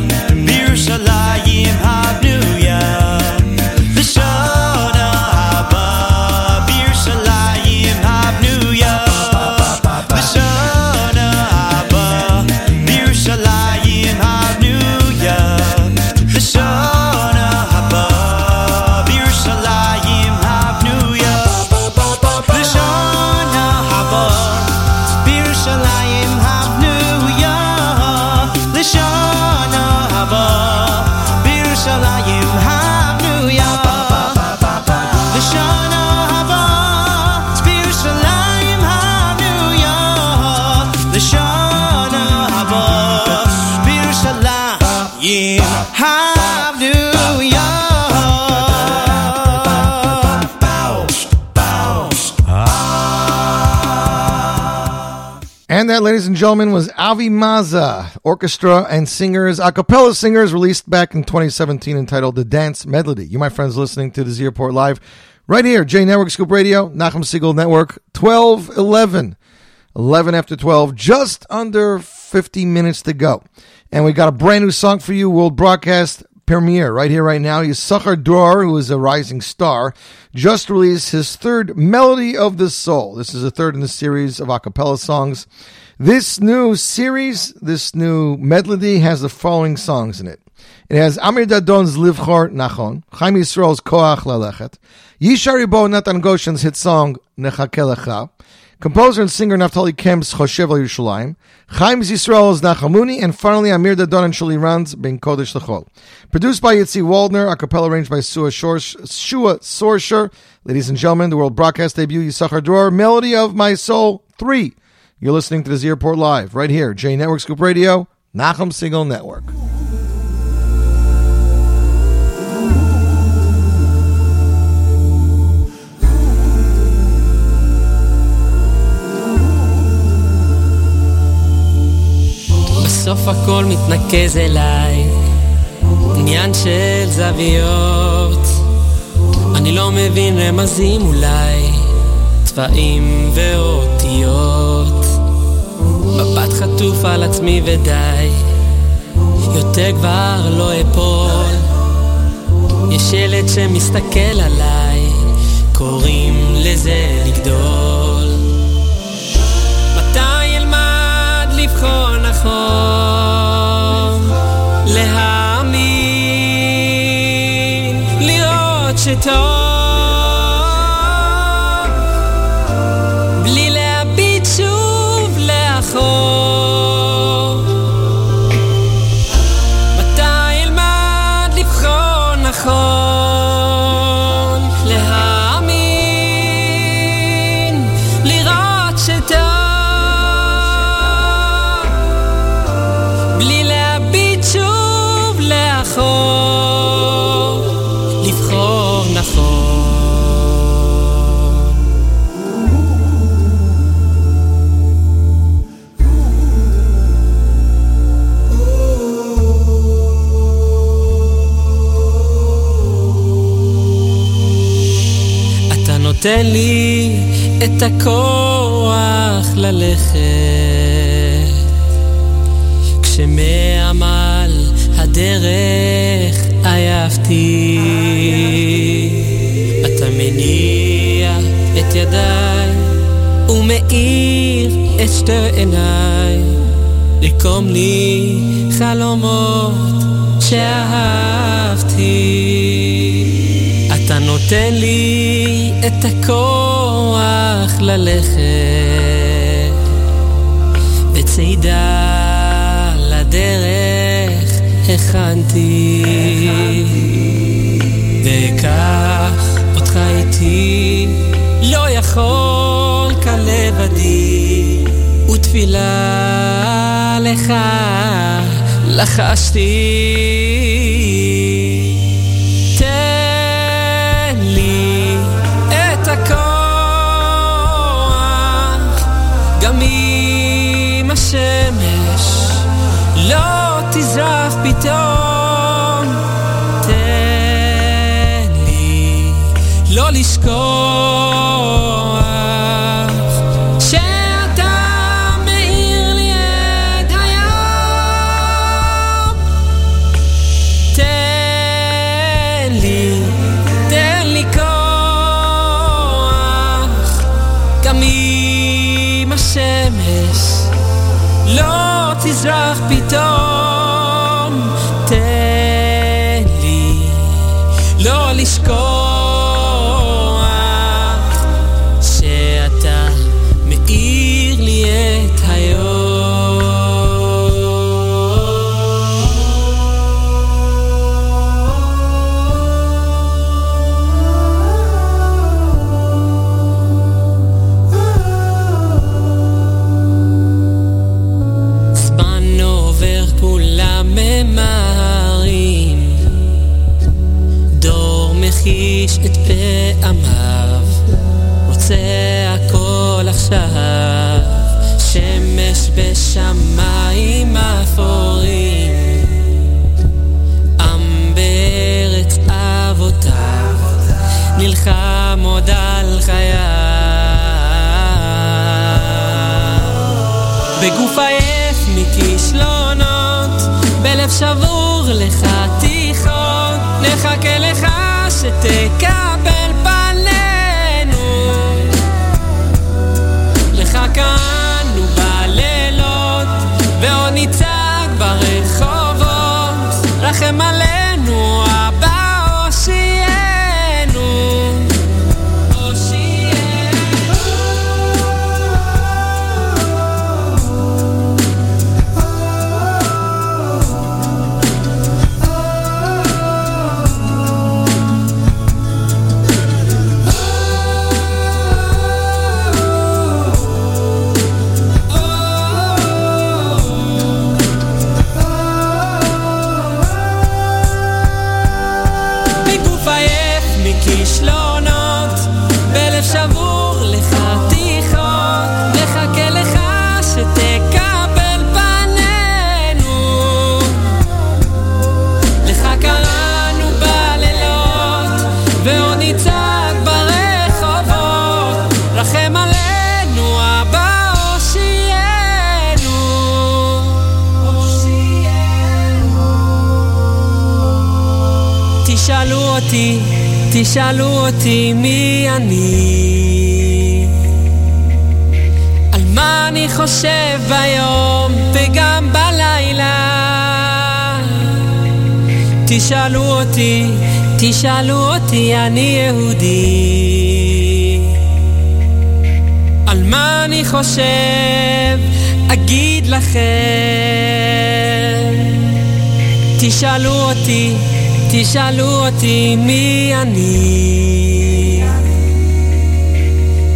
That, ladies and gentlemen, was Avi Maza, orchestra and singers, a cappella singers, released back in 2017, entitled "The Dance Medley." You, my friends, listening to the Z Report live right here, J Network Scoop Radio, Nachum Segal Network, 12 11. 11 after 12, just under 50 minutes to go. And we got a brand new song for you, world broadcast premiere right here, right now. Yisachar Dror, who is a rising star, just released his third Melody of the Soul. This is the third in the series of a cappella songs. This new series, this new medley has the following songs in it. It has Amir Dadon's Livchor Nachon, Chaim Yisrael's Koach Lalechet, Yishai Ribo Natan Goshen's hit song Nechake Lecha, Composer and singer Naftali Kemp's Choshev al Yerushalayim. Chaim Yisrael's Nachamuni. And finally, Amir Dadon and Shuli Rand's Ben Kodesh Lechol. Produced by Yitzi Waldner, a cappella arranged by Shua Sorsher. Ladies and gentlemen, the world broadcast debut, Yisachar Dror, Melody of My Soul 3. You're listening to the Z Report Live, right here, J Network Scoop Radio, Nachum Segal Network. בסוף הכל מתנקז אליי, עניין של זוויות. אני לא מבין רמזים אולי, צבעים ואותיות. מבט חטוף על עצמי ודי, יותר כבר לא אפול. יש שלט שמסתכל עליי, קוראים לזה לגדול. תן לי את הכוח ללכת. כשמעמל הדרך עייפתי אתה מניע את ידיי ומאיר את שתי עיניי. לקום לי חלומות שאהבתי אתה נותן לי את הכוח ללכת בצידה לדרך הכנתי. ואקח אותך איתי לא יכול כאן לבדי ותפילה לך לחשתי door. Take care. אותי, תשאלו אותי מי אני. על מה אני חושב ביום וגם בלילה. תשאלו אותי, תשאלו אותי, אני יהודי. על מה אני חושב, אגיד לכם. תשאלו אותי, תשאלו אותי מי אני.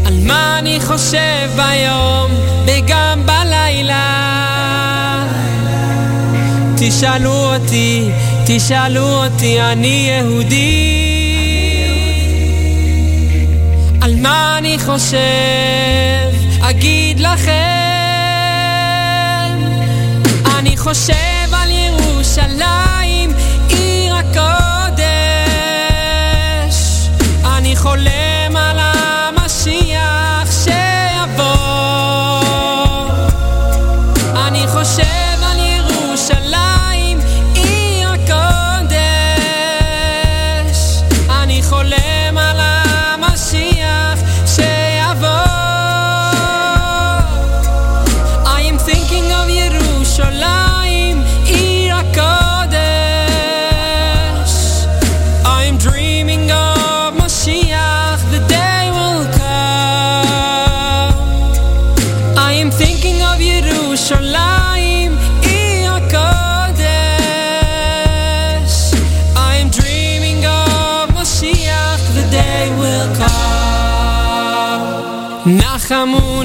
על מה אני חושב ביום וגם בלילה. תשאלו אותי, תשאלו אותי, אני יהודי. על מה אני חושב, אגיד לכם. אני חושב lejos.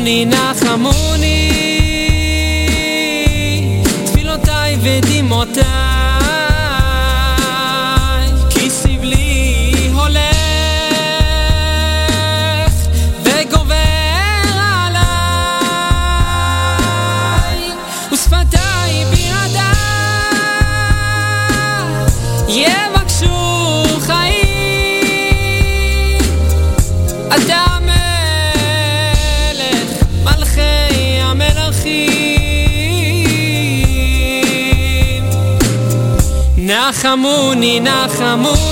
only נחמוני, נחמוני,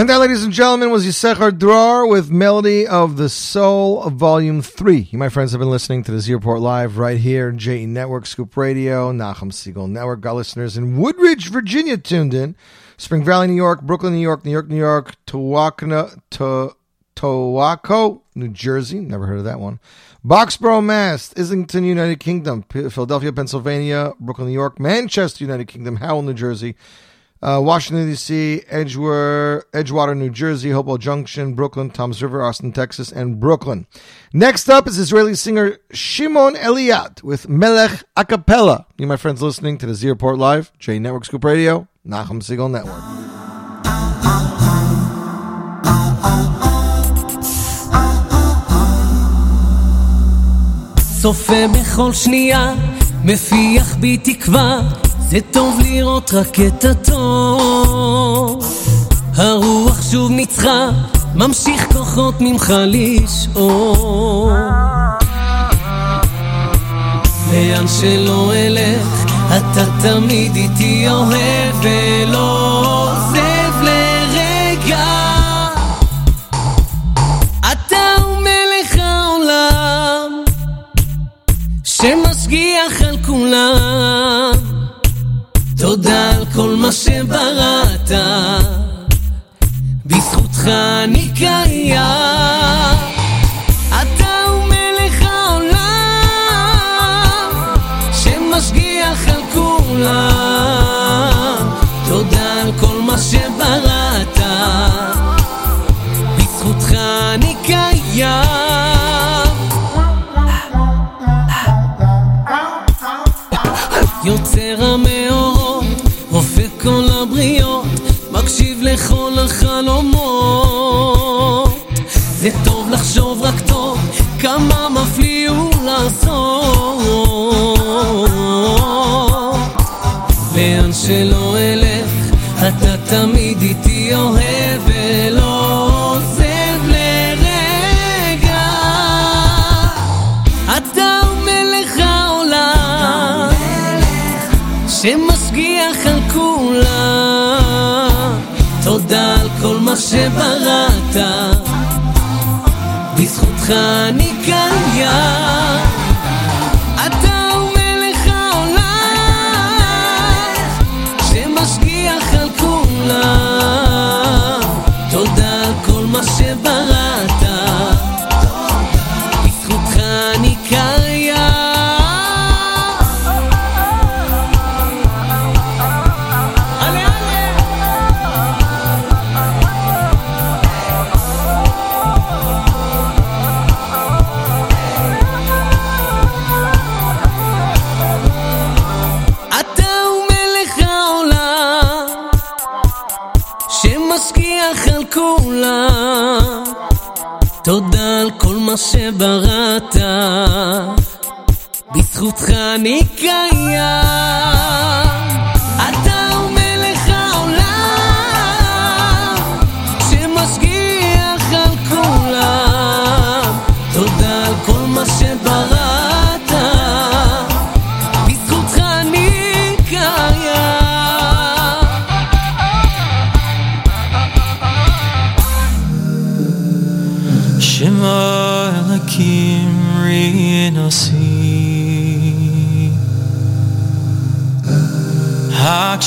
And that, ladies and gentlemen, was Yisachar Dror with Melody of the Soul, Volume 3. You, my friends, have been listening to the Z Report Live right here, JE Network, Scoop Radio, Nachum Segal Network. Got listeners in Woodridge, Virginia tuned in. Spring Valley, New York, Brooklyn, New York, New York, New York, Tawakana, to, New Jersey. Never heard of that one. Boxborough, Mass. Islington, United Kingdom. Philadelphia, Pennsylvania. Brooklyn, New York. Manchester, United Kingdom. Howell, New Jersey. Uh, Washington, D.C., Edgewater, Edgewater, New Jersey, Hobo Junction, Brooklyn, Toms River, Austin, Texas, and Brooklyn. Next up is Israeli singer Shimon Eliat with Melech a cappella. You, my friends, listening to the Z Report Live, J Network Scoop Radio, Nachum Segal Network. צופה בכל שנייה, מפיח בי תקווה זה טוב לראות רק את הטוב. הרוח שוב ניצחה, ממשיך כוחות ממך לשאול. לאן שלא אלך, אתה תמיד איתי אוהב ולא עוזב לרגע. אתה הוא מלך העולם, שמשגיח על כולם. תודה על כל מה שבראת, בזכותך אני קיים. אתה הוא מלך העולם, שמשגיח על כולם. תודה על כל מה שבראת, בזכותך אני קיים. יוצר המאורות, לכל החלומות. זה טוב לחשוב רק טוב, כמה מפליא הוא לעשות. לאן שלא אלך, אתה תמיד איתי אוהב שבראת, בזכותך אני קיים. מה שבראת, בזכותך אני קיים.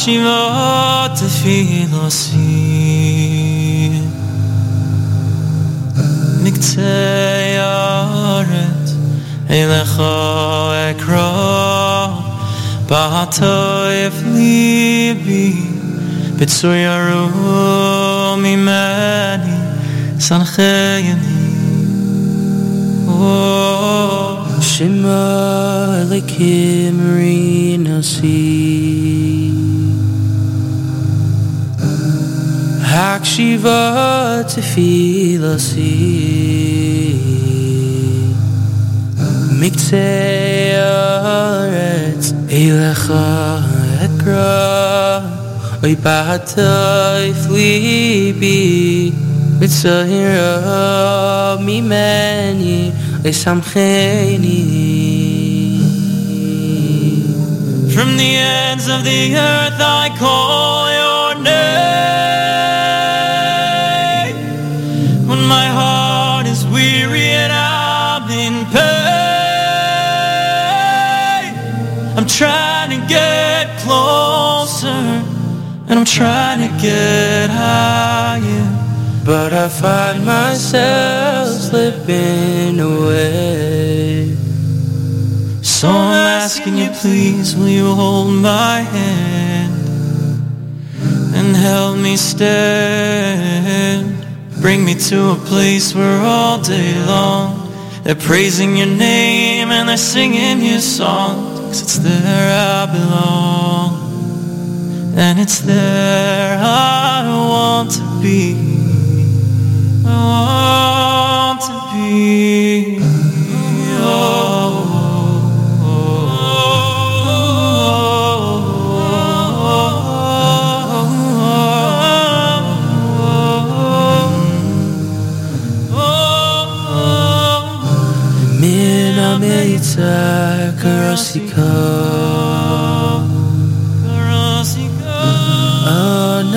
Hakshima Tefilosi Mikte Yaret Elecha Ekra Bahatoif Libi Bitsuyaru Mimani Sanchayani Shema Elokim Rinasi Hakshiva Tefilasi Mikte Aretz Elecha Ekra. Oy Bata Libi Mitzahira Mimeni Esamcheni From the ends of the earth I call your And I'm trying to get higher But I find myself slipping away. So I'm asking you please will you hold my hand And help me stand? Bring me to a place where all day long They're praising your name and they're singing your song Cause it's there I belong And it's there I want to be. I want to be. Min Ameitza Karasika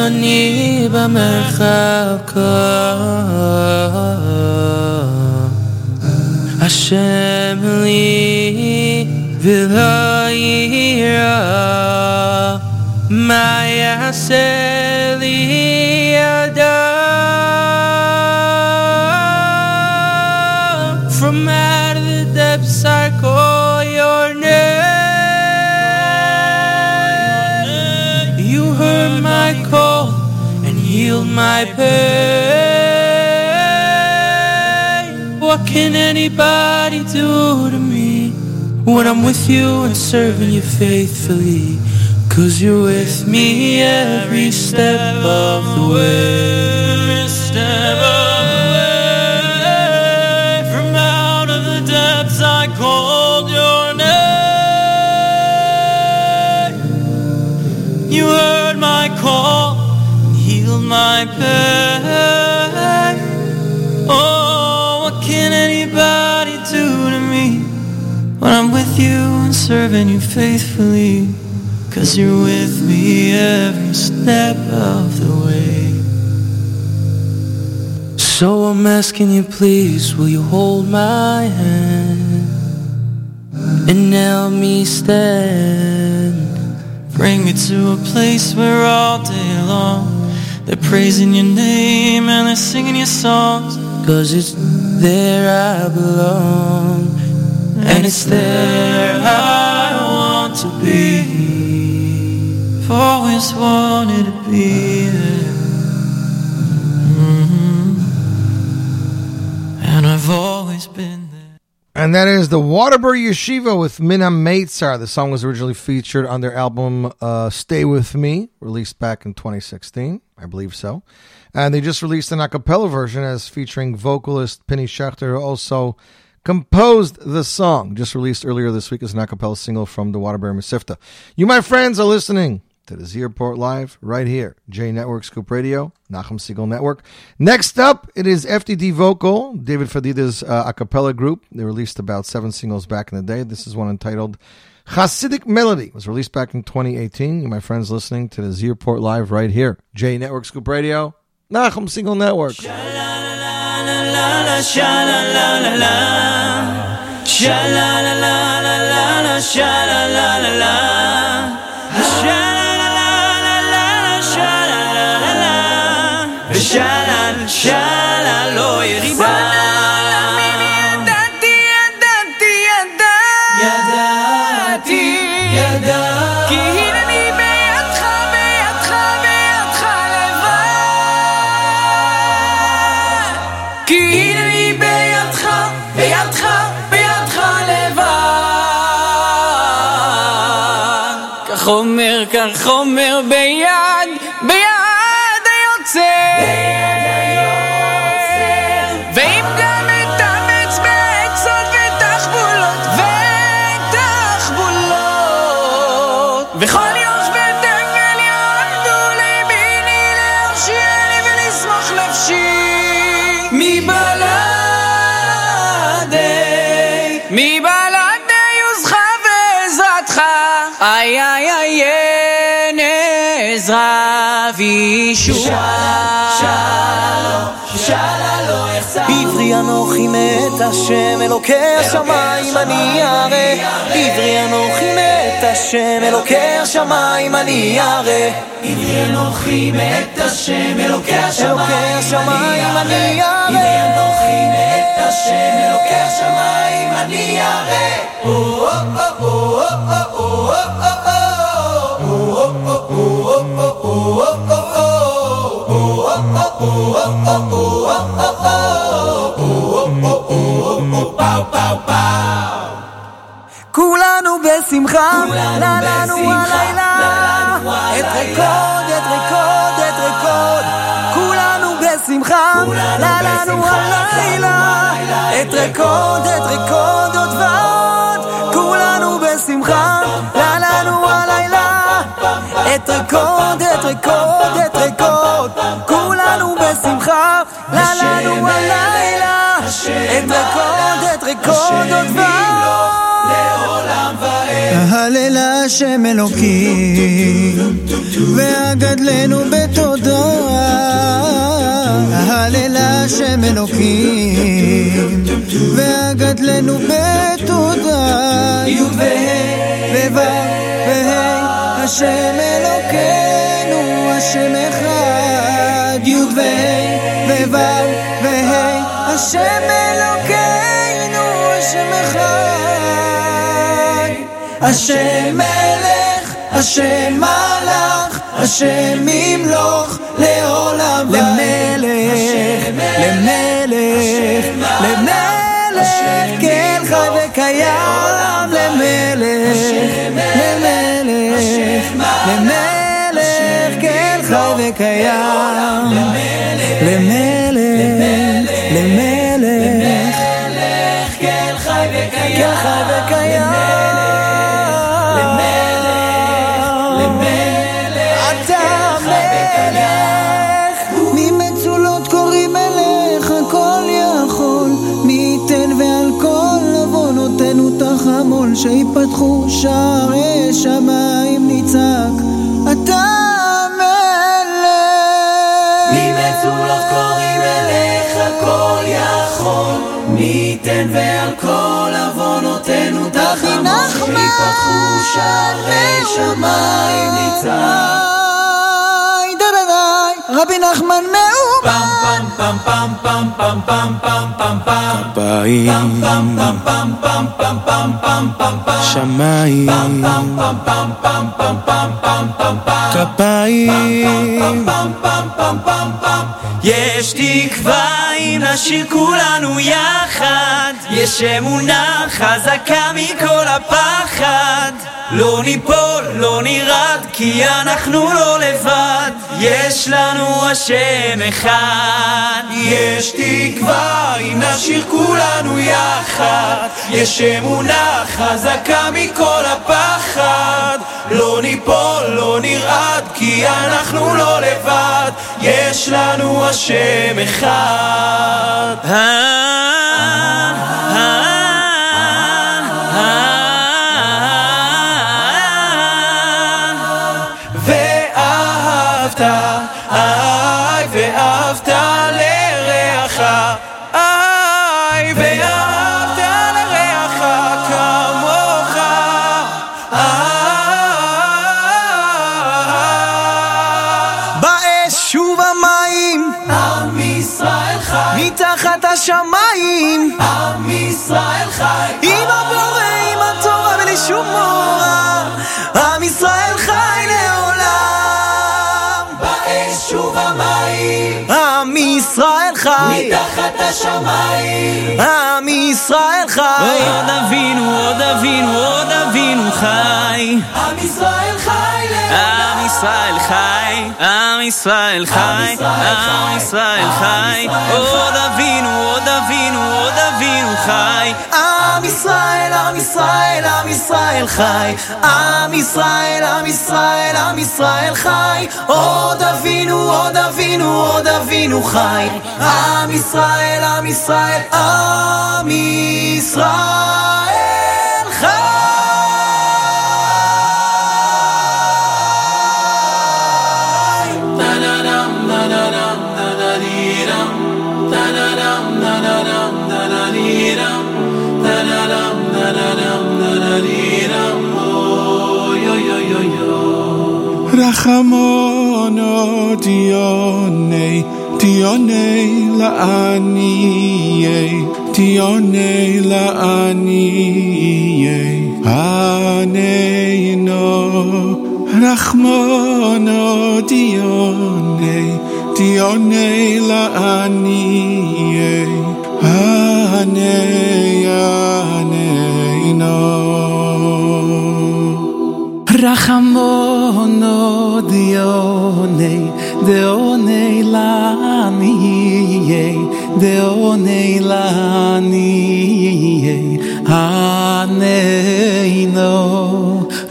אני במרחב השם לי ולא יירא מה יעשה לי can anybody do to me When I'm with you and serving you faithfully Cause you're with me every step of the way. Serving you faithfully? Cause you're with me every step of the way. So I'm asking you, please, will you hold my hand and help me stand? Bring me to a place where all day long they're praising your name and they're singing your songs. Cause it's there I belong, and it's there I want to be. I've always wanted to be there. Mm-hmm. And I've always been there. And that is the Waterbury Yeshiva with Mina Meitzar. The song was originally featured on their album uh, Stay With Me, released back in 2016. I believe so. And they just released an a cappella version as featuring vocalist Penny Schechter, who also composed the song. Just released earlier this week as an a cappella single from the Waterbury Mesivta. You, my friends, are listening to the Z Report Live right here, J Network Scoop Radio, Nachum Segal Network. Next up, it is FDD Vocal, David Fadida's uh, a cappella group. They released about seven singles back in the day. This is one entitled Hasidic Melody. Was released back in 2018. You, my friends, listening to the Z Report Live right here, J Network Scoop Radio, Nachum Segal Network Sha-la-la-la-la-la, sha-la-la-la-la. Sha-la-la-la-la-la, sha-la-la-la-la. ושאלה, שאלה לא יחסר. חומר כחומר ב... עזרה וישועה. עברי אנוכי מת השם אלוקי השמיים אני ירא. עברי אנוכי מת השם אלוקי השמיים אני ירא. עברי אנוכי מת השם אלוקי אלוקי השמיים אני ירא. עברי אנוכי מת השם אלוקי השמיים אני ירא כולנו בשמחה, לה לנו הלילה, את רקוד, את רקוד, את רקוד, כולנו בשמחה, לה לנו הלילה, את רקוד, את רקוד את ריקוד, את ריקוד, את ריקוד, כולנו בשמחה, לנו הלילה, את ריקוד, את ריקוד, עוד הללה השם אלוקים, והגדלנו בתודה. הללה השם אלוקים, והגדלנו בתודה. י' וה' וה' וה' השם אלוקינו, השם אחד. י' וה' ו' וה', השם אלוקינו, השם אחד. השם מלך, השם מלך, השם ימלוך לעולם למלך, למלך, למלך, כן חי וקיים למלך, למלך כן חי וקיים. למלך, למלך, למלך, כן חי וקיים. שיפתחו שערי שמיים נצעק, אתה מלך. ממצולות קוראים אליך כל יכול, מי ייתן ועל כל עוונותינו תחמול, שיפתחו שערי שמיים ניצח. רבי נחמן מאומן. כפיים, שמיים, כפיים. יש תקווה אם נשאיר כולנו יחד, יש אמונה חזקה מכל הפחד. לא ניפול, לא נרעד, כי אנחנו לא לבד. יש לנו השם אחד. יש תקווה אם נשאיר כולנו יחד. יש אמונה חזקה מכל הפחד. לא ניפול, לא נרעד, כי אנחנו לא לבד. יש לנו השם אחד השמיים, עם ישראל חי, עם הבורא, עם התורה בלי שום מורא, עם ישראל חי לעולם. באש ובמים, עם ישראל חי, מתחת השמיים, עם ישראל חי, עוד אבינו, עוד אבינו, עוד אבינו חי. עם ישראל חי עם ישראל חי, עם ישראל חי, עם ישראל חי. עוד אבינו, עוד אבינו, עוד אבינו חי. עם ישראל, עם ישראל, עם ישראל חי, עם ישראל, עם ישראל, עם ישראל חי, עוד אבינו, עוד אבינו, עוד אבינו חי, עם ישראל, עם ישראל, עם ישראל חי. רחמונו דיוני, דיוני לעניי, דיוני לעניי, ענינו. רחמונו דיוני, דיוני לעניי, עני ענינו. רחמונו דיוני, דיוני לעניי, aniye de onei la aniye aneino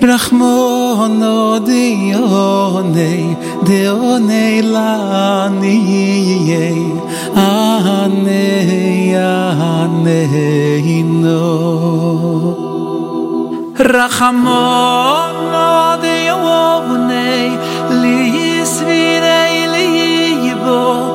rachmono de onei de onei la aniye anei aneino. Rachamon li Yovnei, li Libo,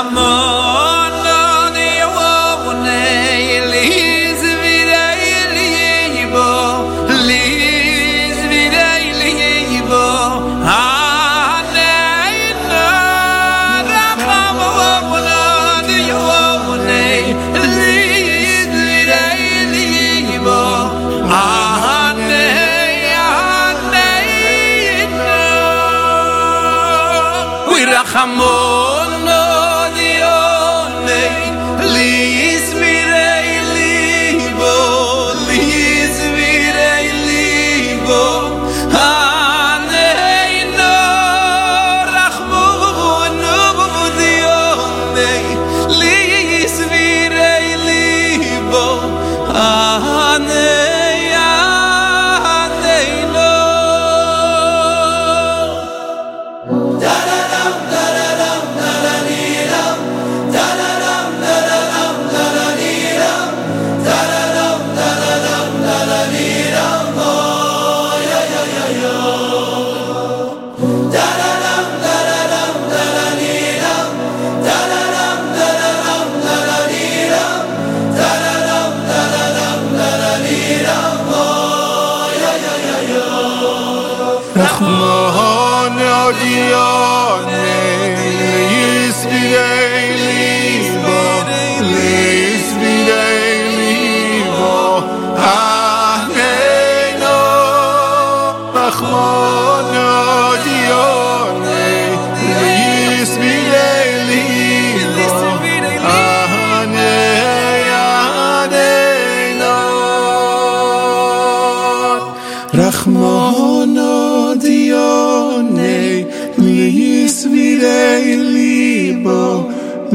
אמער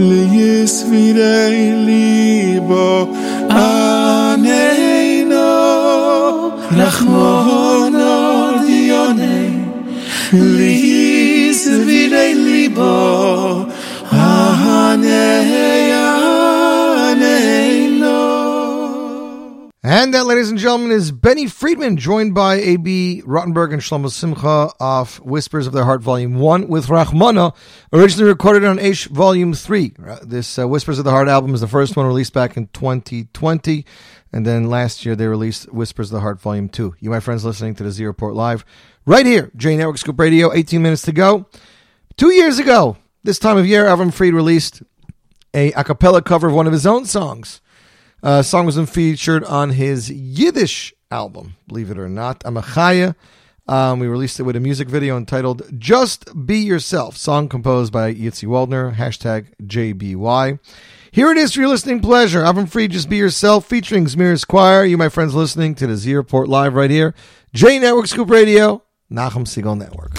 le yes virai li That, ladies and gentlemen, is Benny Friedman, joined by A.B. Rottenberg and Shlomo Simcha off Whispers of Their Heart, Volume 1, with Rachmana, originally recorded on H Volume 3. Uh, This uh, Whispers of the Heart album is the first one released back in 2020, and then last year they released Whispers of the Heart, Volume 2. You, my friends, listening to the Z Report Live, right here, J Network Scoop Radio, 18 minutes to go. Two years ago, this time of year, Avram Fried released a a cappella cover of one of his own songs. Uh, song was featured on his Yiddish album, believe it or not, Amachaya. Um, we released it with a music video entitled Just Be Yourself, song composed by Yitzi Waldner, hashtag JBY. Here it is for your listening pleasure. Avram Fried, Just Be Yourself, featuring Zemiros Choir. You, my friends, listening to the Z Report Live right here. J Network Scoop Radio, Nachum Segal Network.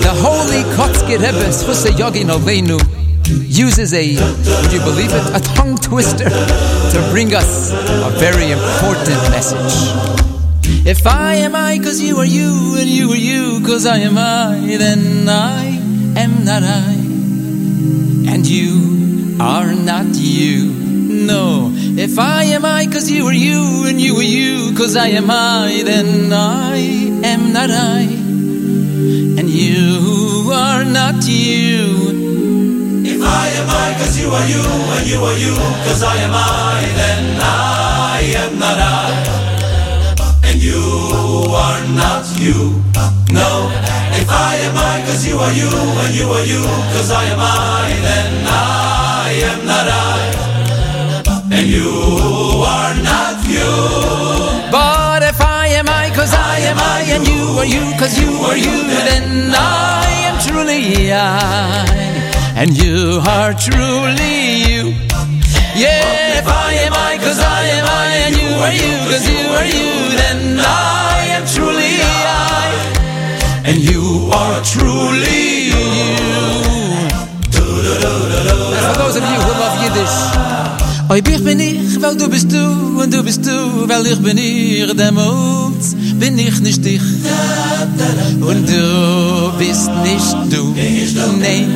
The holy Kotzker Rebbe, Schusse Novenu, uses a, would you believe it, a tongue twister to bring us a very important message. If I am I, cause you are you, and you are you, cause I am I, then I am not I. And you are not you. No, if I am I, cause you are you, and you are you, cause I am I, then I am not I. And you are not you. I am I, cause you are you, and you are you, cause I am I, then I am not I. And you are not you. No, if I am I, cause you are you, and you are you, cause I am I, then I am not I. And you are not you. But if I am I, cause I am I, and you are you, cause you are you, then I am truly I, and you are truly you. Yeah, if I am I, cause I am I, and you are you, cause you are you, then I am truly I, and you are truly you. And for those of you who love Yiddish, Oi bich bin ich, weil du bist du, und du bist du, weil ich bin ich, demut bin ich nicht dich. Und du bist nicht du, nee.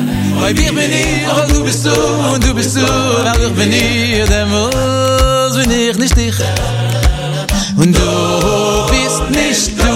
Oi bich bin ich, weil du bist du, und du bist du, weil ich bin ich, demut bin ich nicht dich. Und du bist nicht du.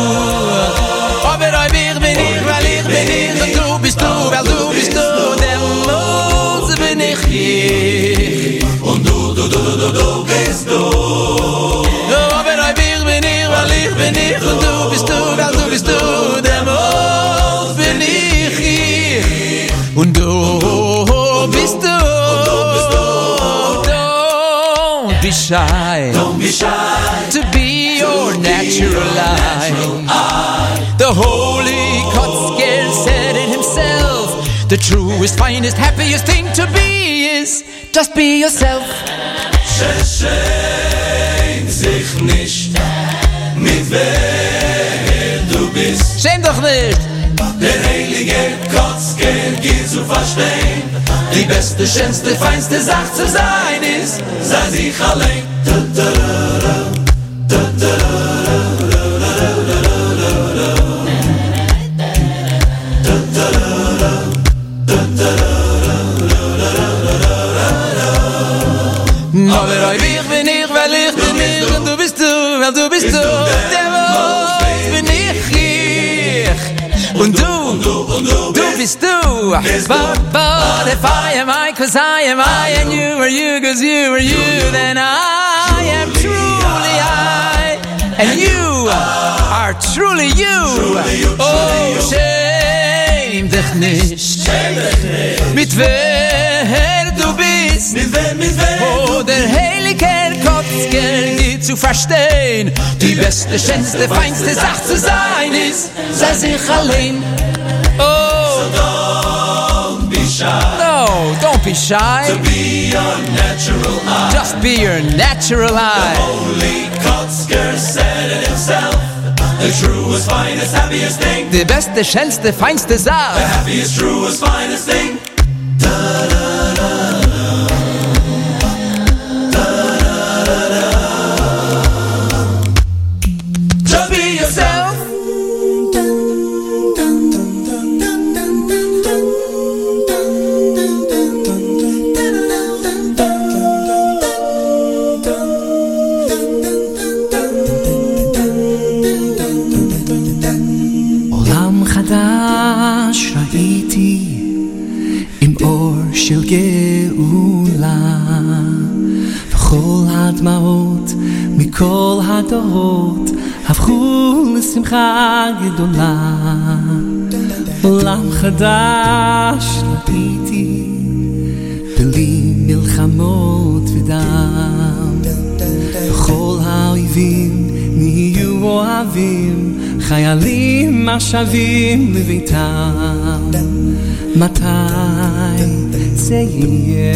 Don't be shy. Don't be shy. To be your natural eye. The holy Kotzker said it himself. The truest, finest, happiest thing to be is just be yourself. Schäm sich nicht mit wer du bist. Schäm doch nicht. Der heilige Kotzker geht zu verstehen. Die beste, schönste, feinste Sache zu sein ist, sei sich allein. But, but if I am I, cause I am I, and you are you, cause you are you, then I am truly I, and you are truly you. Oh, schäm dich nicht, mit wer du bist. Mit wem, mit wem? Oh, der heilige geht zu verstehen. Die beste, schönste, feinste Sache zu sein ist, sei sich allein. Oh, shy. no, don't be shy. To be your natural eye. Just be your natural eye. Holy Kotzker said it himself. The truest, finest, happiest thing. Die beste, schönste, feinste The Sache. happiest, truest, finest thing. Just של גאולה. וכל הדמעות מכל הדורות הפכו לשמחה גדולה. עולם חדש ראיתי בלי מלחמות ודם. וכל האויבים נהיו אוהבים חיילים השבים לביתם מתי זה יהיה?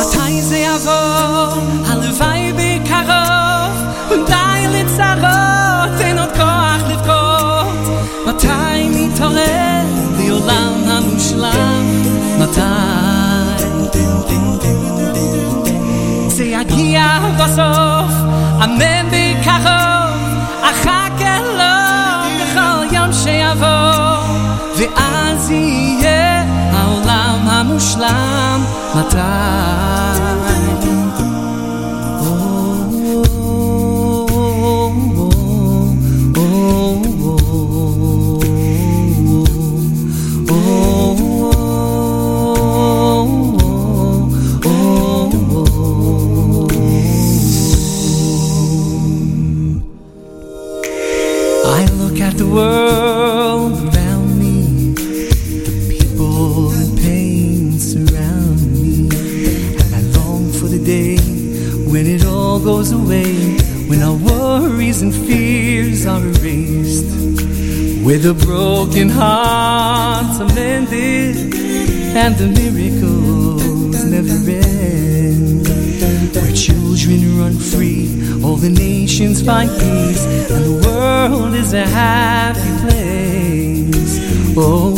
מתי זה יבוא? הלוואי בקרוב ודי לצרות אין עוד כוח לבכות מתי נתעורר לעולם המושלם, מתי? זה יגיע בסוף, אמן the broken hearts are mended, and the miracles never end, where children run free, all the nations find peace, and the world is a happy place. Oh,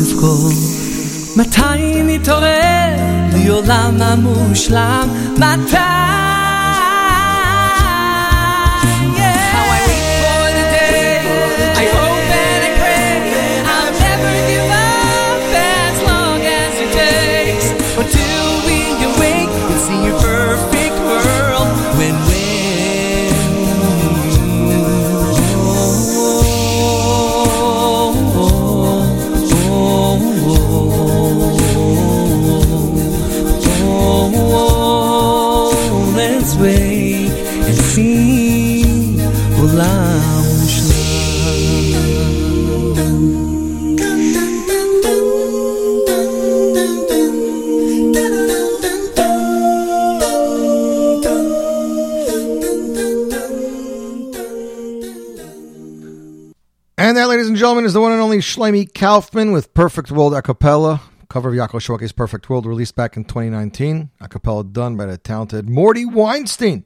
לזכור מתי נתעורר? לי עולם המושלם. מתי? Is the one and only Shlomi Kaufman with Perfect World a cappella. Cover of Yaakov Shwekey's Perfect World, released back in 2019. A cappella done by the talented Morty Weinstein.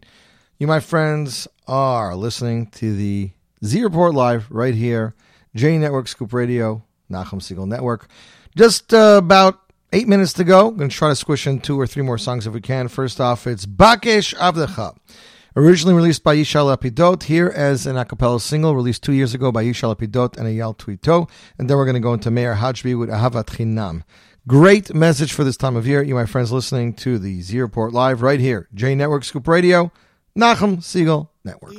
You, my friends, are listening to the Z Report Live right here, J Network Scoop Radio, Nachum Segal Network. Just uh, about eight minutes to go. I'm Going to try to squish in two or three more songs if we can. First off, it's Bakesh Avdecha. Originally released by Yishai Lapidot, here as an a cappella single released two years ago by Yishai Lapidot and Eyal Tuito. And then we're going to go into Meir Hajbi with Ahavat Chinam. Great message for this time of year. You, my friends, listening to the Z Report Live right here, J Network Scoop Radio, Nachum Segal Network.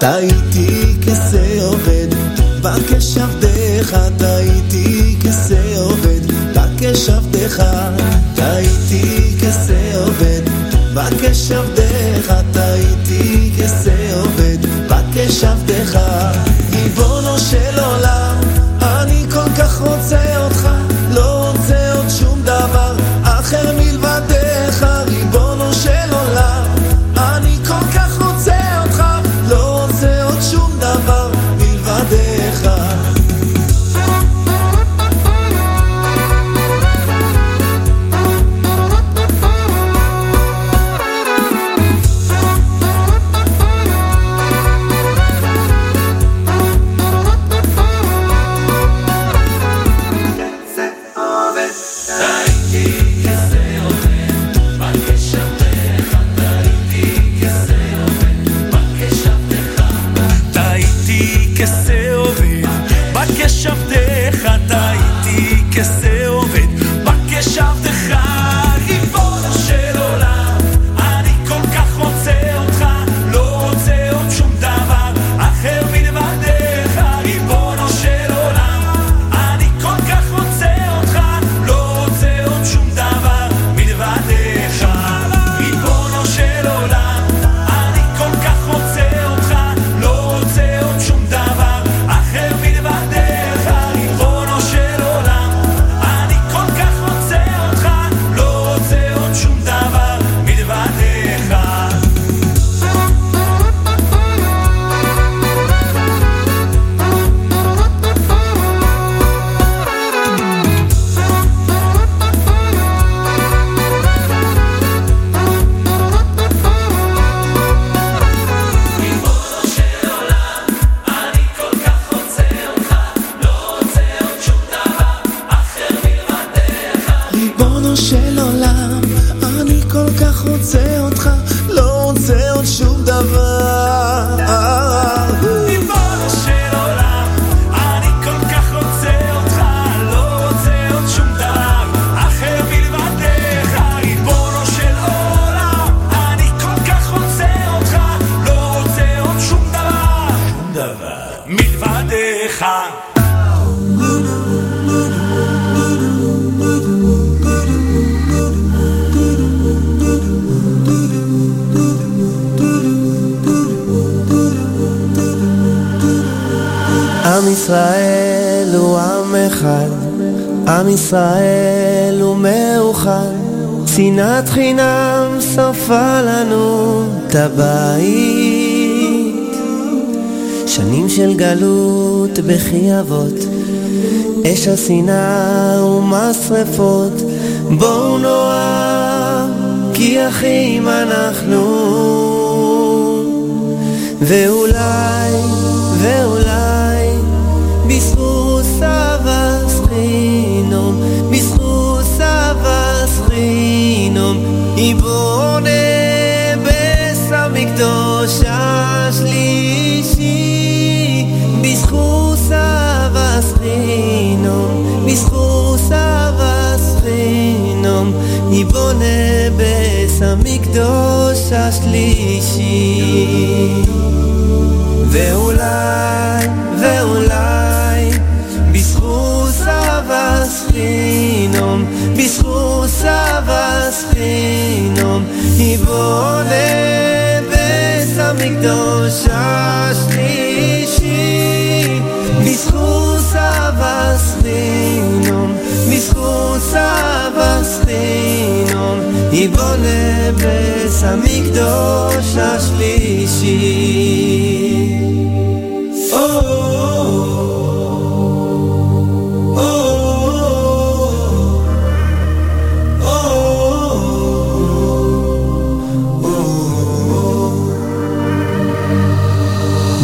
טעיתי כזה עובד, רק כשבדך, אתה כזה עובד, רק כשבדך, אתה כזה עובד, רק כשבדך, אתה כזה עובד, רק כשבדך, ריבונו של עולם, אני כל כך רוצה עובד השנאה ומשרפות, בואו נאהב, כי אחים אנחנו. ואולי, ואולי, בזכות סבא סחינום, בזכות סבא סחינום, יבונה בס המקדוש השלישי, בזכות סבא סחינום, בזכות סבא סחינום, יבונה בס המקדוש השלישי. ואולי, ואולי, בזכות סבא סחינום, בזכות סבא סחינום, יבונה בית המקדוש השלישי, בזכות vaslinom Bizchutz avaslinom יבונה בס המקדוש השלישי.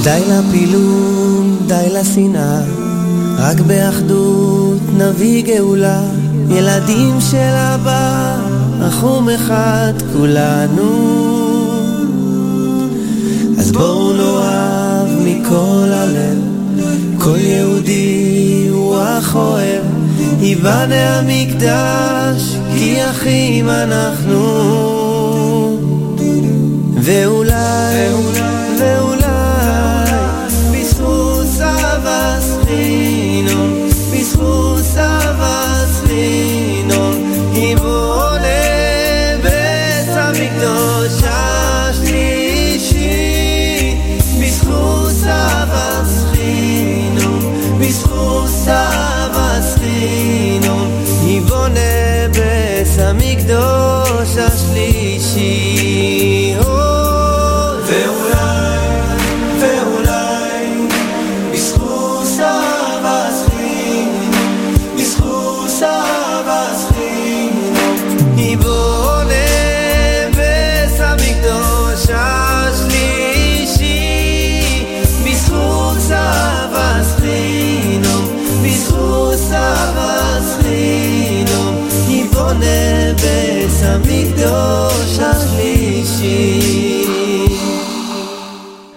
די לפילוג, די לשנאה. רק באחדות נביא גאולה. ילדים של אבא, אחום אחד כולנו. אז בואו נאהב מכל הלב, כל יהודי הוא אח אוהב, ייבנה המקדש, כי אחים אנחנו. ואולי, ואולי,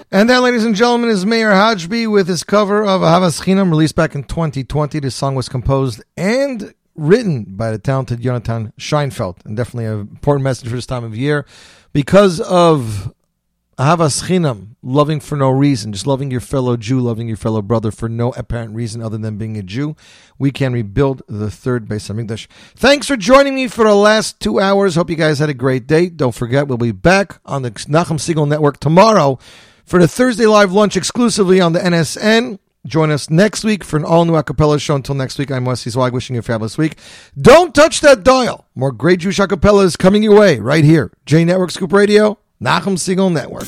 And that, ladies and gentlemen, is Mayor Hajbi with his cover of Ahavas Chinam, released back in 2020. This song was composed and written by the talented Jonathan Scheinfeld, and definitely an important message for this time of year because of Ahavas Chinam, loving for no reason, just loving your fellow Jew, loving your fellow brother for no apparent reason other than being a Jew. We can rebuild the third base. Beis Hamikdash. Thanks for joining me for the last two hours. Hope you guys had a great day. Don't forget, we'll be back on the Nachum Segal Network tomorrow for the Thursday live lunch exclusively on the NSN. Join us next week for an all new acapella show. Until next week, I'm Wesley Zweig wishing you a fabulous week. Don't touch that dial. More great Jewish acapellas coming your way right here. J Network Scoop Radio, Nachum Segal Network.